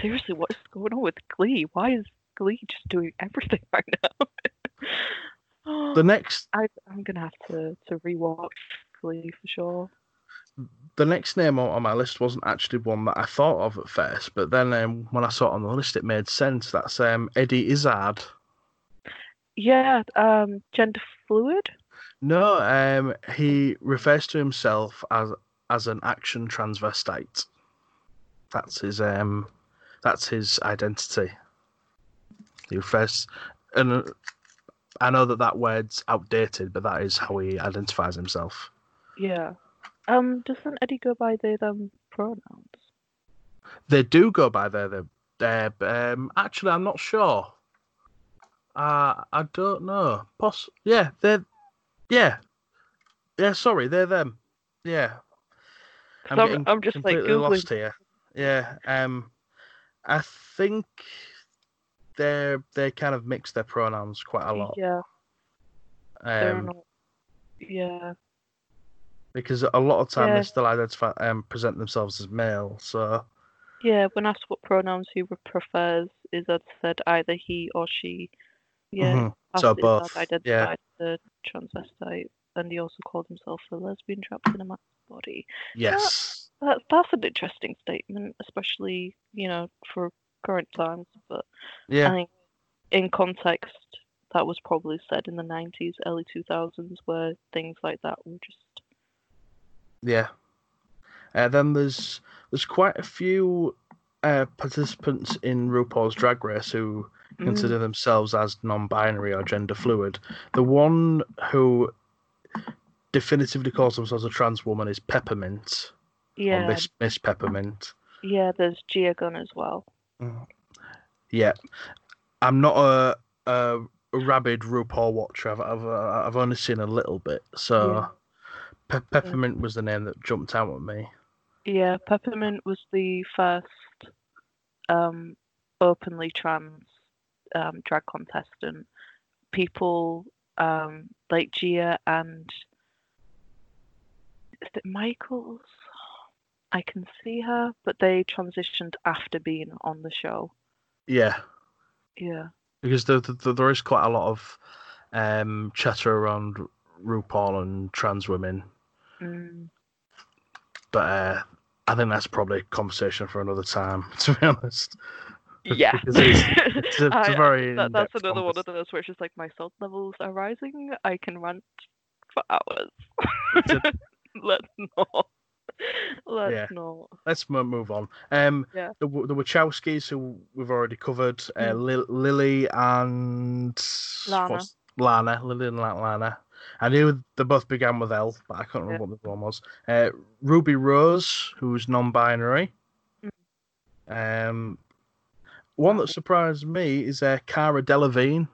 Seriously, what is going on with Glee? Why is Glee just doing everything right now? The next, I, I'm gonna have to to rewatch Glee for sure. the next name on on my list wasn't actually one that I thought of at first, but then um, when I saw it on the list, it made sense. That's um, Eddie Izzard. Yeah, um, gender fluid. No, um, he refers to himself as as an action transvestite. That's his um, that's his identity. He refers, and uh, I know that that word's outdated, but that is how he identifies himself. Yeah. Um, doesn't Eddie go by they them pronouns? They do go by their their, their um. Actually, I'm not sure. Uh, I don't know. Poss. Yeah, they're. Yeah. Yeah. Sorry, they're them. Yeah. I'm, getting I'm just like googling. lost here. Yeah. Um, I think they're they kind of mix their pronouns quite a lot. Yeah, they're Um, not. Yeah, because a lot of time Yeah. they still identify um present themselves as male. So yeah. When asked what pronouns he re- prefers, Izzard said either he or she. Yeah. mhm. So both, Identified yeah. the transvestite, and he also called himself a lesbian trapped in a man's body. yes, That that's an interesting statement, especially you know for current times. But yeah. I think in context, that was probably said in the 90s, early 2000s, where things like that were just. Yeah. Uh, then there's there's quite a few uh, participants in RuPaul's Drag Race who Mm, consider themselves as non-binary or gender fluid. The one who definitively calls themselves a trans woman is Peppermint, yeah, Miss Miss Peppermint. yeah. There's Gia Gunn as well. Yeah, I'm not a, a, rabid RuPaul watcher. I've, I've uh, I've only seen a little bit, so Yeah. Pe- Peppermint was the name that jumped out at me. Yeah, Peppermint was the first um, openly trans um, drag contestant. People um, like Gia and is it Michaels? I can see her, but they transitioned after being on the show. Yeah, Yeah. because there, there, there is quite a lot of um, chatter around RuPaul and trans women, Mm. but uh, I think that's probably a conversation for another time. To be honest, Yeah. It's- it's it's I- very that, that's another one convers- of those where it's just like my salt levels are rising. I can rant for hours. A- Let's not. Let's Yeah. not. Let's move on. Um, Yeah. the, the Wachowskis, who we've already covered, uh, Mm. Lil- Lily and Lana. Lana, Lily and Lana. I knew they both began with L, but I can't remember Yeah. what the one was. Uh, Ruby Rose, who's non-binary. Um, one that surprised me is uh, Cara Delevingne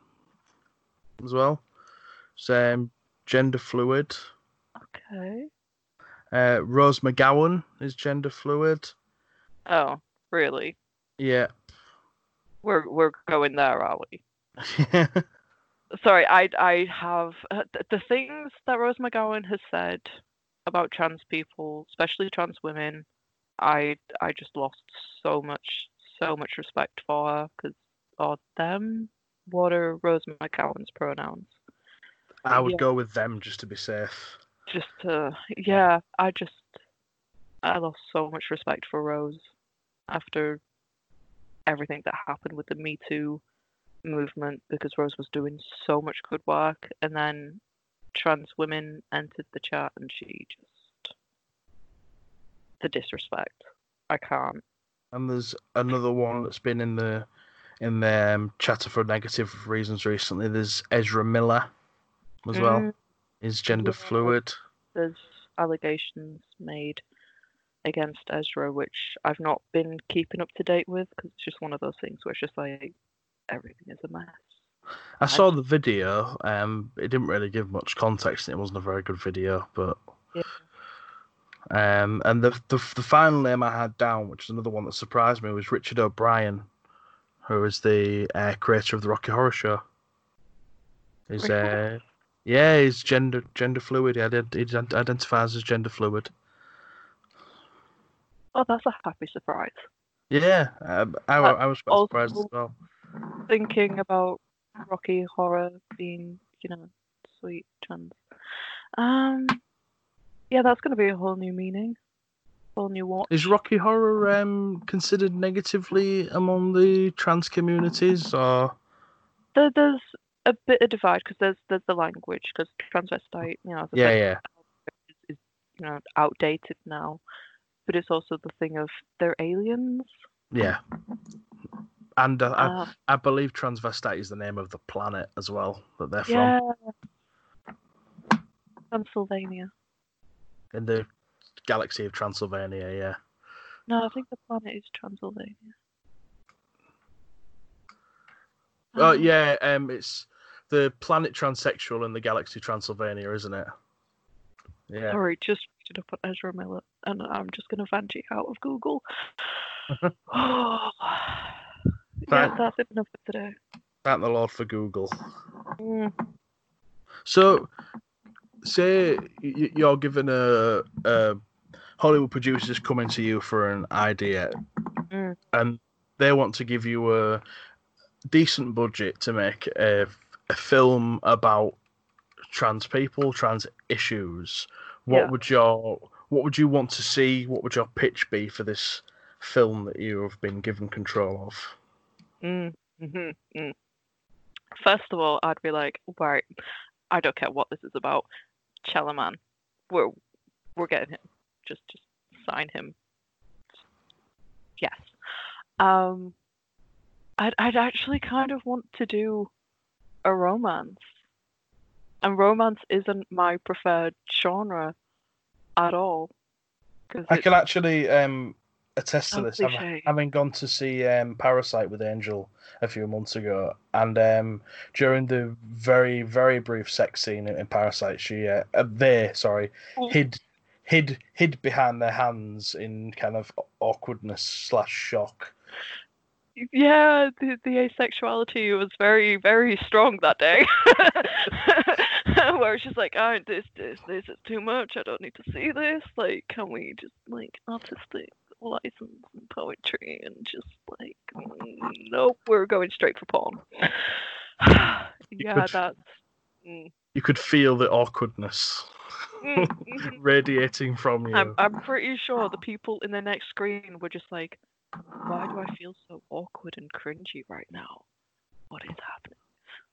as well. So, um, gender fluid. Okay. Uh, Rose McGowan is gender fluid. Oh, really? Yeah. We're we're going there, are we? Sorry, I I have uh, th- the things that Rose McGowan has said about trans people, especially trans women. I I just lost so much so much respect for her because or them. What are Rose McGowan's pronouns? I would Yeah. go with them just to be safe. Just to yeah, I just I lost so much respect for Rose after everything that happened with the Me Too movement because Rose was doing so much good work and then trans women entered the chat and she just the disrespect. I can't. And there's another one that's been in the in the um, chatter for negative reasons recently. There's Ezra Miller as well. Mm, Is gender Yeah. fluid. There's allegations made against Ezra, which I've not been keeping up to date with because it's just one of those things where it's just like everything is a mess. I saw the video. Um, it didn't really give much context. and It wasn't a very good video, but Yeah. Um, and the, the the final name I had down, which is another one that surprised me, was Richard O'Brien, who is the uh, creator of the Rocky Horror Show. He's uh, yeah, he's gender gender fluid. He, ident- he ident- identifies as gender fluid. Oh, that's a happy surprise. Yeah, um, I, I was quite surprised as well. Thinking about Rocky Horror being, you know, sweet trans. Um, yeah, that's gonna be a whole new meaning, whole new watch. Is Rocky Horror um, considered negatively among the trans communities, or There, there's a bit of divide because there's there's the language because transvestite, you know, yeah, yeah, is, is you know outdated now, but it's also the thing of they're aliens. yeah? And uh, I, Uh, I believe transvestite is the name of the planet as well that they're yeah. Transylvania. from in the galaxy of Transylvania. Yeah. No, I think the planet is Transylvania. Oh Um, yeah, um, it's the planet transsexual in the galaxy Transylvania, isn't it? Yeah. Sorry, just it up on Ezra Miller, and I'm just gonna vanish it out of Google. oh, yeah, that's enough for today. Thank the Lord for Google. Mm, So, say you're given a, a Hollywood producers coming to you for an idea, Mm. and they want to give you a decent budget to make a, a film about trans people, trans issues. What Yeah. would your what would you want to see? What would your pitch be for this film that you have been given control of? mm, mhm, mm. First of all, I'd be like, right, I don't care what this is about. Chella Man, we're we're getting him. Just just sign him. Yes. Um, I'd I'd actually kind of want to do a romance, and romance isn't my preferred genre at all. I can actually um, attest to Oh, this. Having, having gone to see um, Parasite with Angel a few months ago, and um, during the very very brief sex scene in, in Parasite, she uh, uh, they sorry Oh. hid hid hid behind their hands in kind of awkwardness slash shock. Yeah, the, the asexuality was very, very strong that day. Where just like, oh, this, this, this is too much. I don't need to see this. Like, can we just like artistic license and poetry and just like, nope, we're going straight for porn. yeah, could- that's. Mm, You could feel the awkwardness mm, mhm. radiating from you. I'm, I'm pretty sure the people in the next screen were just like, why do I feel so awkward and cringy right now? What is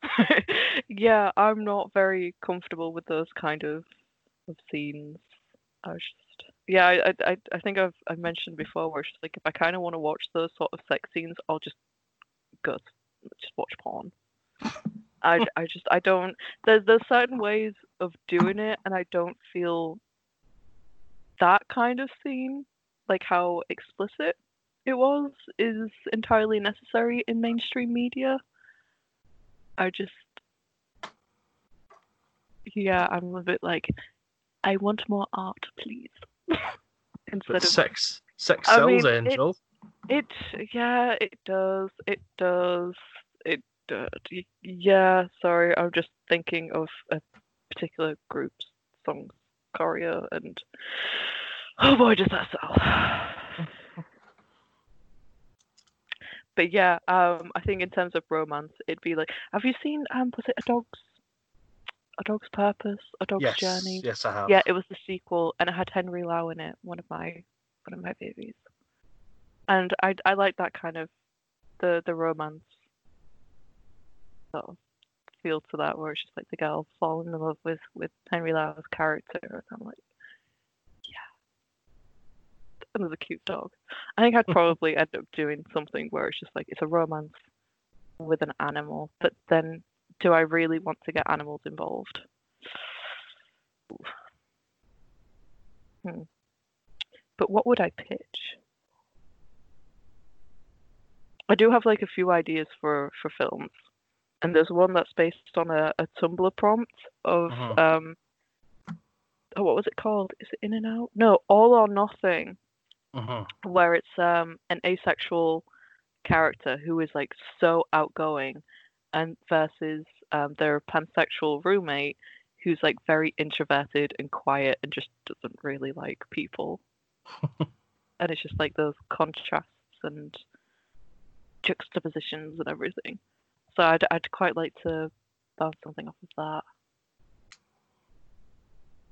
happening? yeah, I'm not very comfortable with those kind of, of scenes. I was just, yeah, I, I, I- think I've, I've mentioned before where it's just like if I kind of want to watch those sort of sex scenes, I'll just go, just watch porn. I, I just, I don't. There's there's certain ways of doing it, and I don't feel that kind of scene, like how explicit it was, is entirely necessary in mainstream media. I just, yeah, I'm a bit like, I want more art, please. Instead but of sex sex I sells, mean, Angel. it, yeah, it does. It does. It does. Yeah, sorry, I'm just thinking of a particular group's songs, choreo, and oh boy, does that sell. but yeah, um, I think in terms of romance, it'd be like, have you seen um, was it a dog's, a dog's purpose, a dog's yes, journey? yes, I have. Yeah, it was the sequel, and it had Henry Lau in it, one of my one of my babies. And I I like that kind of the the romance sort of feel to that, where it's just like the girl falling in love with with Henry Lau's character, and I'm like, yeah, another cute dog. I think I'd probably end up doing something where it's just like it's a romance with an animal, but then do I really want to get animals involved? Hmm. But what would I pitch? I do have like a few ideas for for films, and there's one that's based on a, a Tumblr prompt of Mhm. um oh, what was it called? Is it In and Out? No, All or Nothing, hmm where it's um an asexual character who is like so outgoing, and versus um their pansexual roommate who's like very introverted and quiet and just doesn't really like people. and it's just like those contrasts and juxtapositions and everything. So I'd I'd quite like to bounce something off of that.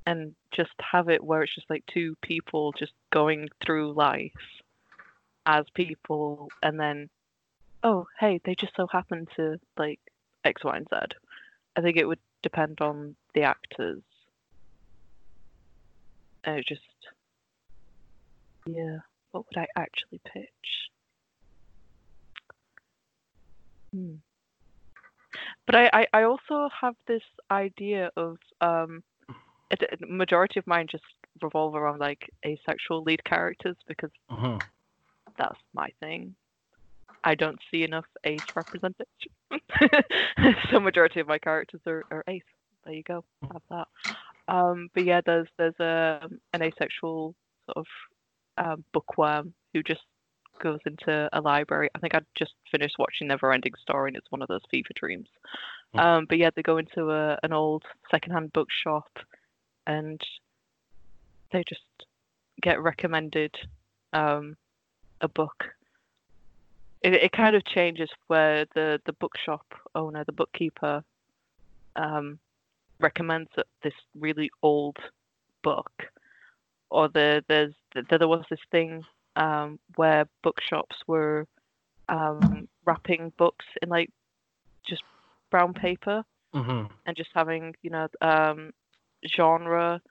And just have it where it's just like two people just going through life as people and then oh hey, they just so happen to like X, Y, and Z. I think it would depend on the actors. And it just yeah, what would I actually pitch? Hmm. But I, I, I also have this idea of um, it, majority of mine just revolve around like asexual lead characters because hmm that's my thing. I don't see enough ace representation. so majority of my characters are, are ace. There you go. Have that. Um, but yeah, there's there's a an asexual sort of um, bookworm who just goes into a library. I think I just finished watching Neverending Story, and it's one of those fever dreams. Hmm. Um, but yeah, they go into a, an old secondhand bookshop, and they just get recommended um, a book. It, it kind of changes where the, the bookshop owner, the bookkeeper, um, recommends that this really old book, or the there's there, there was this thing um, where bookshops were um, wrapping books in like just brown paper hmm and just having you know um, genre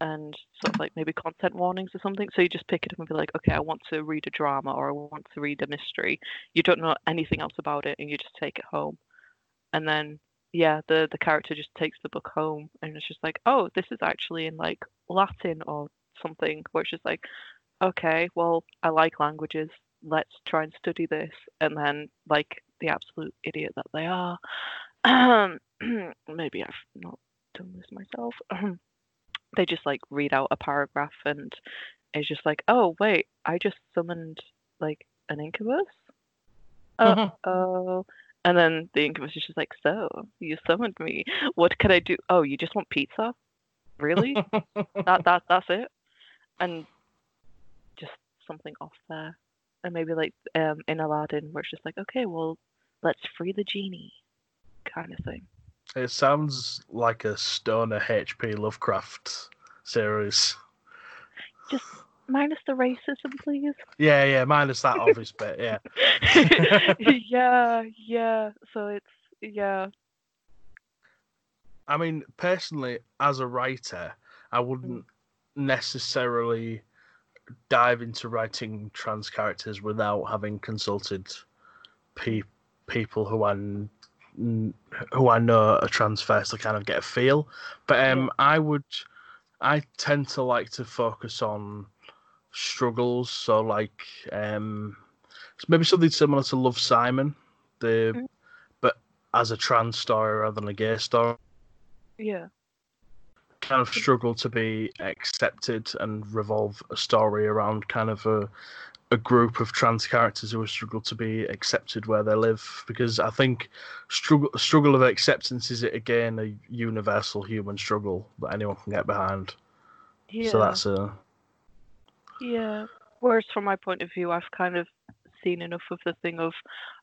and sort of like maybe content warnings or something. So you just pick it up and be like, okay, I want to read a drama or I want to read a mystery. You don't know anything else about it, and you just take it home. And then yeah, the the character just takes the book home, and it's just like, oh, this is actually in like Latin or something. Where it's just like, okay, well, I like languages. Let's try and study this. And then like the absolute idiot that they are. maybe I've not done this myself. they just like read out a paragraph and it's just like, oh wait, I just summoned like an incubus. Oh, Mhm. oh. And then the incubus is just like, so you summoned me. What can I do? Oh, you just want pizza? Really? that that that's it? And just something off there. And maybe like um in Aladdin where it's just like, okay, well, let's free the genie kind of thing. It sounds like a stoner H.P. Lovecraft series. Just minus the racism, please. Yeah, yeah, minus that obvious bit. Yeah. yeah, yeah. So it's yeah. I mean, personally, as a writer, I wouldn't necessarily dive into writing trans characters without having consulted pe- people who I who I know are trans first to kind of get a feel. But um, I would, I tend to like to focus on struggles. So like um, maybe something similar to Love Simon, the Mm. but as a trans story rather than a gay story Yeah. kind of struggle to be accepted and revolve a story around kind of a a group of trans characters who struggle to be accepted where they live because I think struggle struggle of acceptance is again a universal human struggle that anyone can get behind. Yeah. So that's a Yeah. Whereas from my point of view, I've kind of seen enough of the thing of,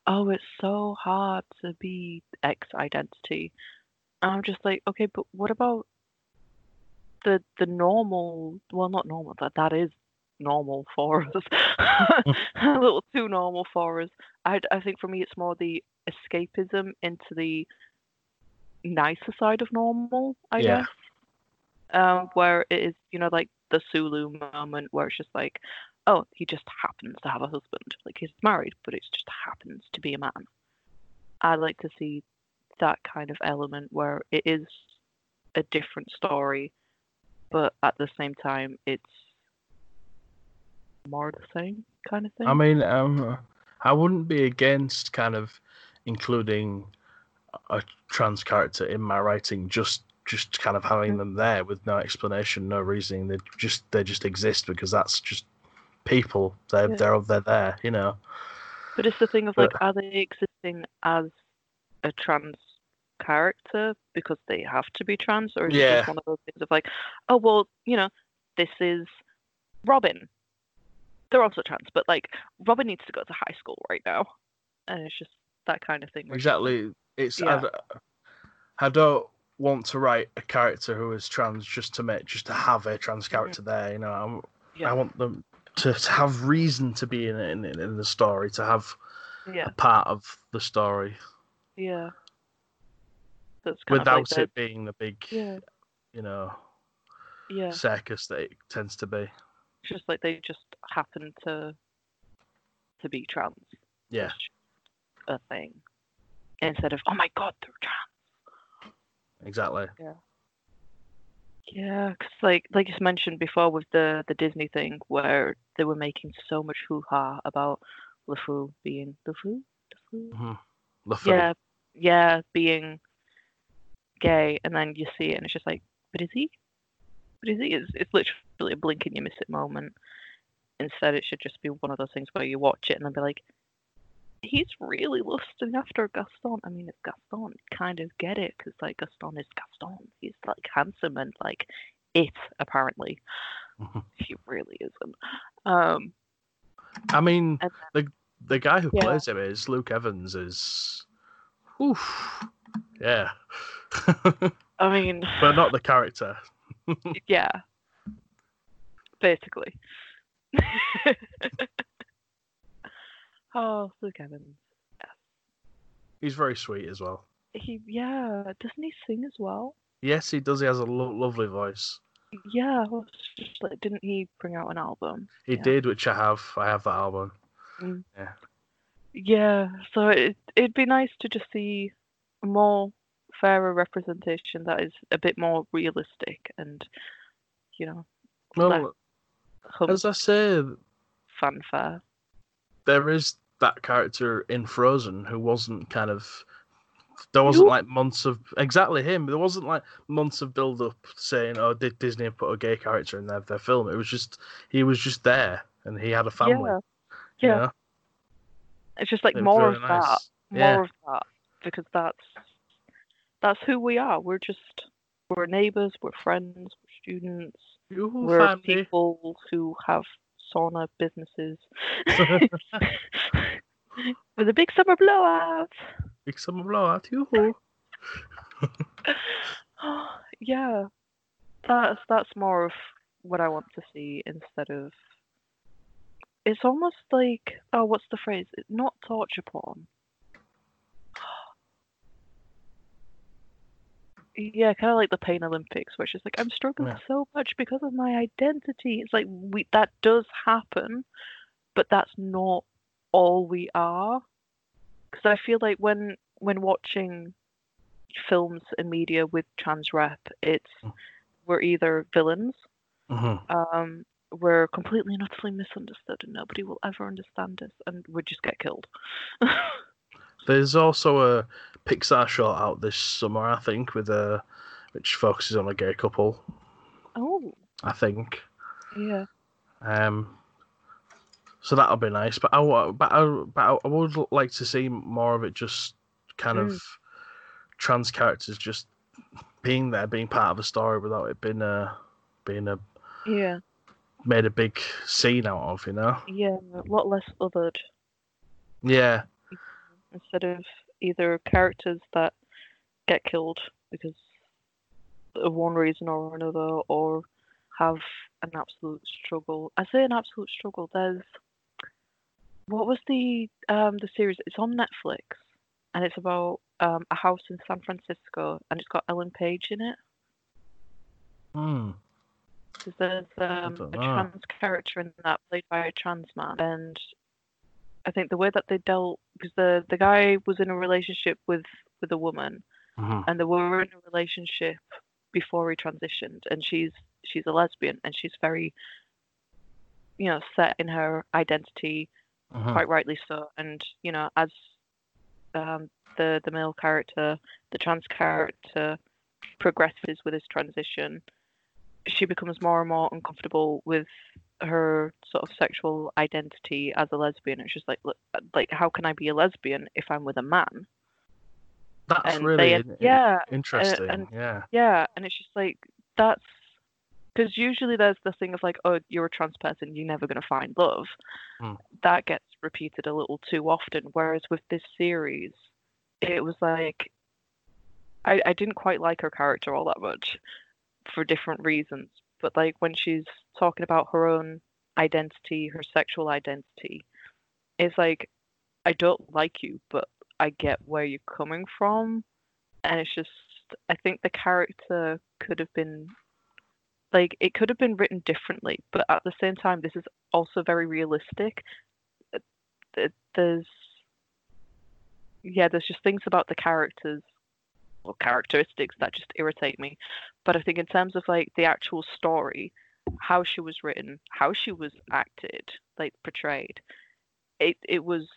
oh, it's so hard to be X identity. And I'm just like, okay, but what about the the normal? Well, not normal. That that is normal for us. a little too normal for us. I I think for me, it's more the escapism into the nicer side of normal. I Yeah. guess. Um, where it is, you know, like the Sulu moment where it's just like, oh, he just happens to have a husband. Like he's married, but it just happens to be a man. I like to see that kind of element where it is a different story, but at the same time, it's more the same kind of thing. I mean, um, I wouldn't be against kind of including a trans character in my writing just just kind of having them there with no explanation, no reasoning. They just they just exist because that's just people. They're Yeah. they're they're there, you know. But it's the thing of like, are they existing as a trans character because they have to be trans, or is it just one of those things of like, oh well, you know, this is Robin. They're also trans, but like Robin needs to go to high school right now, and it's just that kind of thing. where it's just like, Exactly. It's Yeah. I, I don't want to write a character who is trans just to make just to have a trans character there. You know, I'm, Yeah. I want them to, to have reason to be in, in in the story, to have yeah, a part of the story yeah. That's without like it being the big, yeah, you know, yeah. circus that it tends to be. It's just like they just happen to to be trans. Yeah. A thing instead of oh my god they're trans. Exactly. Yeah, Yeah, because like like you mentioned before with the the Disney thing where they were making so much hoo ha about LeFou being LeFou, LeFou, hmm The food. yeah, yeah, being gay, and then you see it and it's just like, but is he? But is he? It's, it's literally a blink and you miss it moment. Instead, it should just be one of those things where you watch it and then be like, he's really lusting after Gaston. I mean, it's Gaston. Kind of get it because like Gaston is Gaston. He's like handsome and like it apparently. Mhm. He really isn't. Um, I mean, and the the guy who Yeah. plays him is Luke Evans. Is, oof, yeah, I mean, but not the character. yeah, basically. oh, Luke Evans. He's very sweet as well. He, yeah, doesn't he sing as well? Yes, he does. He has a lo- lovely voice. Yeah, just like, didn't he bring out an album? He Yeah. did, which I have. I have that album. Mm. Yeah, Yeah, so it it'd be nice to just see more fairer representation that is a bit more realistic and, you know, Well, hum- as I say, fanfare. there is that character in Frozen who wasn't kind of. There wasn't like months of exactly him. There wasn't like months of build up saying, "Oh, did Disney put a gay character in their their film?" It was just he was just there and he had a family. Yeah, you yeah. know? It's just like It more of that, more Yeah. of that, because that's that's who we are. We're just we're neighbors, we're friends, we're students, You we're family. people who have sauna businesses with a big summer blowout. Big summer blowout. Yoo-hoo. yeah, that's that's more of what I want to see instead of. It's almost like oh, what's the phrase? It's not torture porn. Yeah, kind of like the Pain Olympics, where it's just like I'm struggling Yeah. so much because of my identity. It's like we that does happen, but that's not all we are. Because I feel like when when watching films and media with trans rep, it's Mm. we're either villains, Mhm. um, we're completely and utterly misunderstood, and nobody will ever understand us, and we just get killed. There's also a Pixar short out this summer, I think, with a which focuses on a gay couple. oh, I think. yeah, Um, so that'll be nice. But I, but I, but I- would like to see more of it. Just kind Mm. of trans characters just being there, being part of a story without it being a being a yeah, made a big scene out of. You know? yeah, a lot less othered Yeah. instead of either characters that get killed because of one reason or another, or have an absolute struggle. I say an absolute struggle. There's what was the um the series? It's on Netflix, and it's about um a house in San Francisco, and it's got Ellen Page in it. Hmm. Because there's um, a trans character in that played by a trans man, and I think the way that they dealt because the the guy was in a relationship with with a woman, Mhm. and they were in a relationship before he transitioned, and she's she's a lesbian, and she's very you know set in her identity, Mhm. quite rightly so, and you know as um, the the male character, the trans character progresses with his transition, she becomes more and more uncomfortable with her sort of sexual identity as a lesbian. It's just like, like, how can I be a lesbian if I'm with a man? That's and really they, yeah interesting. And, yeah, yeah, and it's just like that's because usually there's the thing of like, oh, you're a trans person, you're never going to find love. Hmm. That gets repeated a little too often. Whereas with this series, it was like I, I didn't quite like her character all that much for different reasons. But like when she's talking about her own identity, her sexual identity, it's like I don't like you, but I get where you're coming from. And it's just I think the character could have been like it could have been written differently, but at the same time this is also very realistic. There's yeah, there's just things about the characters or characteristics that just irritate me. But I think in terms of like the actual story, how she was written, how she was acted, like portrayed, it it was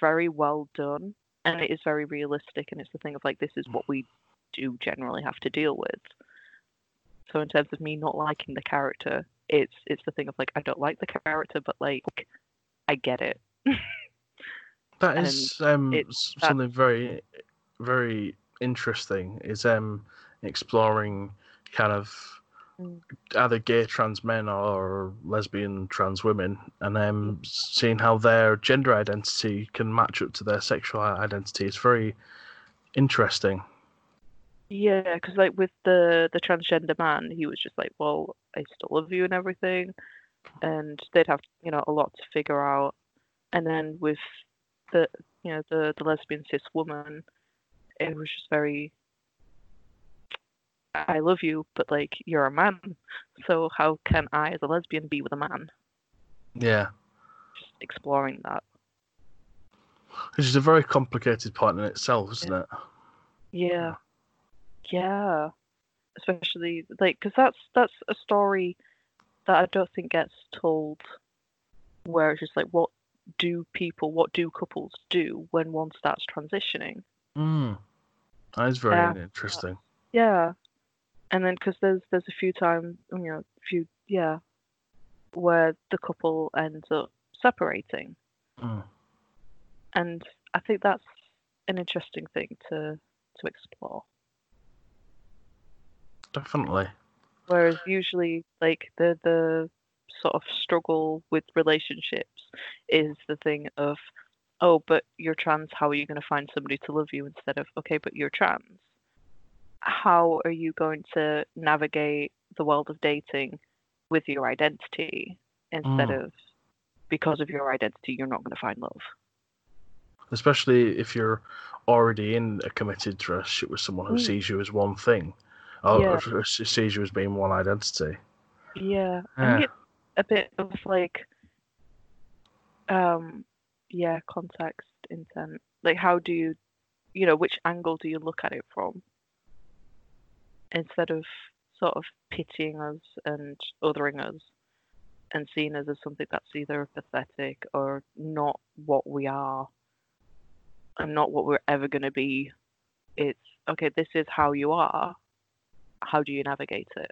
very well done and it is very realistic and it's the thing of like this is what we do generally have to deal with. So in terms of me not liking the character, it's it's the thing of like I don't like the character, but like I get it. that is um, something very very interesting is um exploring kind of mm. either gay trans men or lesbian trans women and um seeing how their gender identity can match up to their sexual identity is very interesting. Yeah because like with the the transgender man he was just like well i still love you and everything and they'd have you know a lot to figure out. And then with the you know the the lesbian cis woman it was just very I love you, but like you're a man, so how can I, as a lesbian, be with a man? Yeah. Just exploring that. Which is a very complicated part in itself, isn't yeah. it? Yeah. Yeah. Especially like because that's that's a story that I don't think gets told, where it's just like what do people, what do couples do when one starts transitioning? Mm. That is very yeah. interesting. Yeah, and then because there's there's a few times, you know, a few yeah, where the couple ends up separating, mm. and I think that's an interesting thing to to explore. Definitely. Whereas usually, like the the sort of struggle with relationships is the thing of oh, but you're trans, how are you going to find somebody to love you instead of, okay, but you're trans? How are you going to navigate the world of dating with your identity instead mm. of because of your identity, you're not going to find love? Especially if you're already in a committed relationship with someone who mm. sees you as one thing, or yeah. sees you as being one identity. Yeah, yeah. I get a bit of like, um, yeah context intent. Like how do you you know which angle do you look at it from? Instead of sort of pitying us and othering us and seeing us as something that's either pathetic or not what we are and not what we're ever going to be. It's okay this is how you are. How do you navigate it?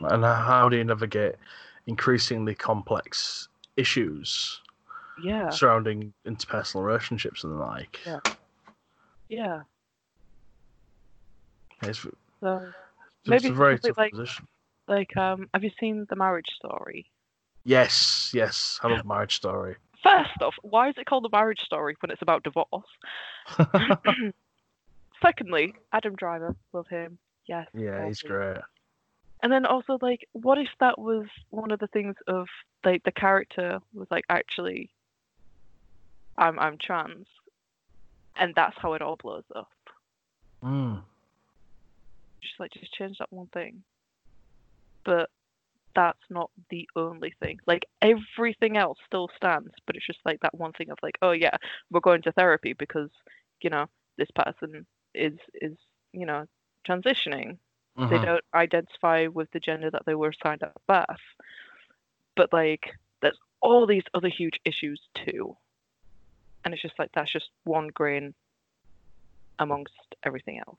And how do you navigate increasingly complex issues yeah surrounding interpersonal relationships and the like. Yeah. Yeah. It's, so it's maybe a very tough like, position. Like, um, have you seen the Marriage Story? Yes, yes, I love Marriage Story. First off, why is it called the marriage story when it's about divorce? Secondly, Adam Driver, love him. Yes. Yeah, he's great. And then also like, what if that was one of the things of like the character was like actually, I'm I'm trans, and that's how it all blows up. Mm. Just like just change that one thing. But that's not the only thing. Like everything else still stands, but it's just like that one thing of like, oh yeah, we're going to therapy because you know this person is is you know transitioning Mm-hmm. They don't identify with the gender that they were assigned at birth. But like, there's all these other huge issues too. And it's just like that's just one grain amongst everything else.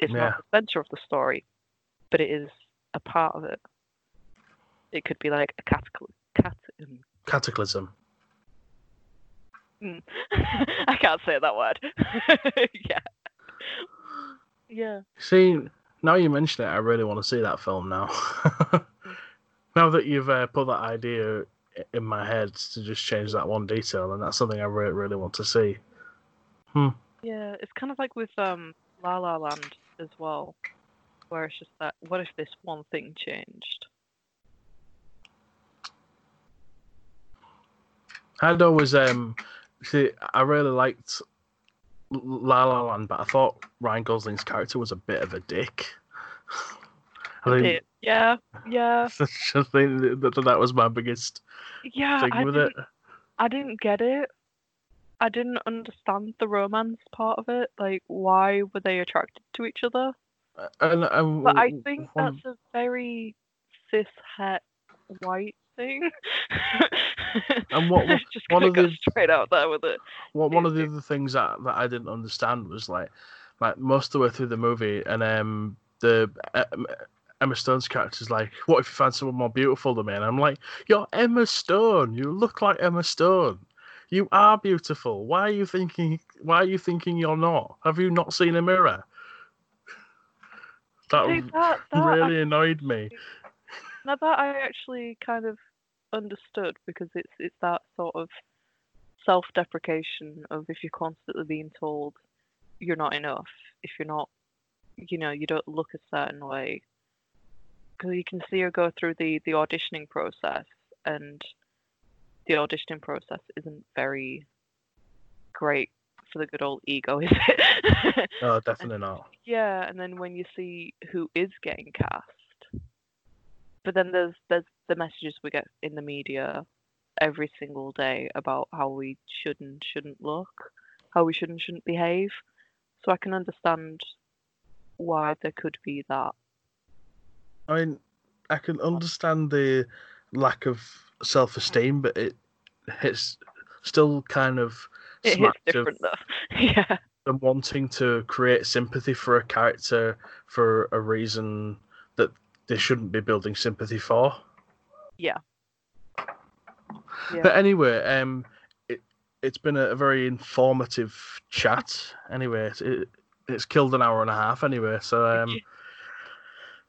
It's Yeah. not the center of the story, but it is a part of it. It could be like a cataclysm. Cat- Cataclysm. mm. I can't say that word. yeah. Yeah. See, now you mention it, I really want to see that film now. now that you've uh, put that idea in my head to just change that one detail, and that's something I really, really want to see. Yeah, it's kind of like with um La La Land as well, where it's just that what if this one thing changed? I'd always um see I really liked La La Land, but I thought Ryan Gosling's character was a bit of a dick. I think It- yeah, yeah, I think that, that was my biggest yeah. thing I with didn't, it. I didn't get it. I didn't understand the romance part of it. Like, why were they attracted to each other? And, and But I think that's a very cis het white thing. And what was- just one of the- straight out there with it. Well, one of the other things that, that I didn't understand was like, like most of the way through the movie, and um, the um, Emma Stone's character's like, "What if you find someone more beautiful than me?" And I'm like, "You're Emma Stone. You look like Emma Stone. You are beautiful. Why are you thinking? Why are you thinking you're not? Have you not seen a mirror?" That that, that I really annoyed me. Now that I actually kind of understood because it's it's that sort of self-deprecation of if you're constantly being told you're not enough, if you're not, you know, you don't look a certain way. Because you can see her go through the the auditioning process, and the auditioning process isn't very great for the good old ego, is it? Oh, no, definitely not. Yeah, and then when you see who is getting cast, but then there's there's the messages we get in the media every single day about how we should and shouldn't look, how we should and shouldn't behave. So I can understand why there could be that. I mean, I can understand the lack of self-esteem, but it it's still kind of It is smacked of different though. yeah. them wanting to create sympathy for a character for a reason that they shouldn't be building sympathy for. Yeah. Yeah. But anyway, um, it it's been a, a very informative chat. Anyway, it's, it, it's killed an hour and a half. Anyway, so um,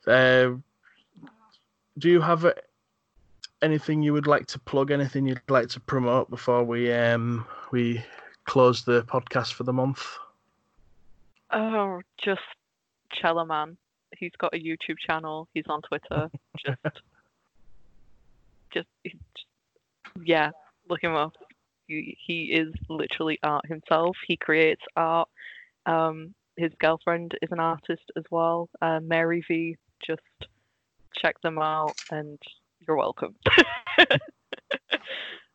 uh, do you have uh, anything you would like to plug? Anything you'd like to promote before we um we close the podcast for the month? Oh, just Chella Man. He's got a YouTube channel. He's on Twitter. Just, just, yeah. Look him up. He, he is literally art himself. He creates art. Um, his girlfriend is an artist as well. Uh, Mary V. Just check them out, and you're welcome.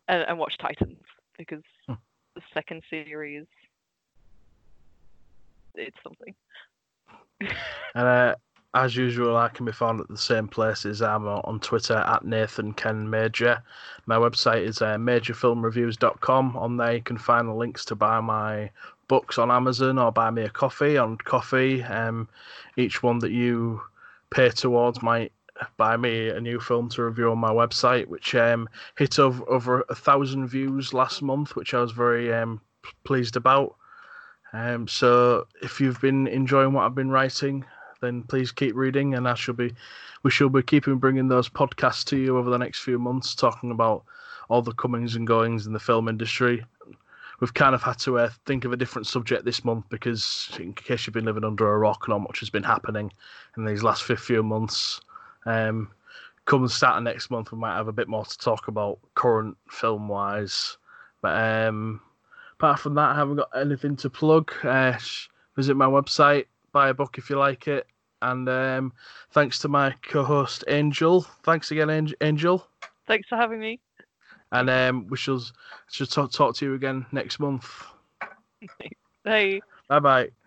and, and watch Titans because Hmm. the second series, it's something. And uh, as usual, I can be found at the same places. I'm on Twitter at Nathan Ken Major. My website is uh, majorfilmreviews.com. On there, you can find the links to buy my books on Amazon or buy me a coffee on Ko-fi. Um, each one that you pay towards might buy me a new film to review on my website, which um, hit over, over a thousand views last month, which I was very um, pleased about. Um, so if you've been enjoying what I've been writing, then please keep reading, and I shall be, we shall be keeping bringing those podcasts to you over the next few months, talking about all the comings and goings in the film industry. We've kind of had to uh, think of a different subject this month because, in case you've been living under a rock, not much has been happening in these last few months. Um, come start next month, we might have a bit more to talk about current film wise. But um, apart from that, I haven't got anything to plug. Uh, visit my website, buy a book if you like it. And um, thanks to my co host, Angel. Thanks again, Angel. Thanks for having me. And um, we shall, shall talk, talk to you again next month. Hey. Bye bye.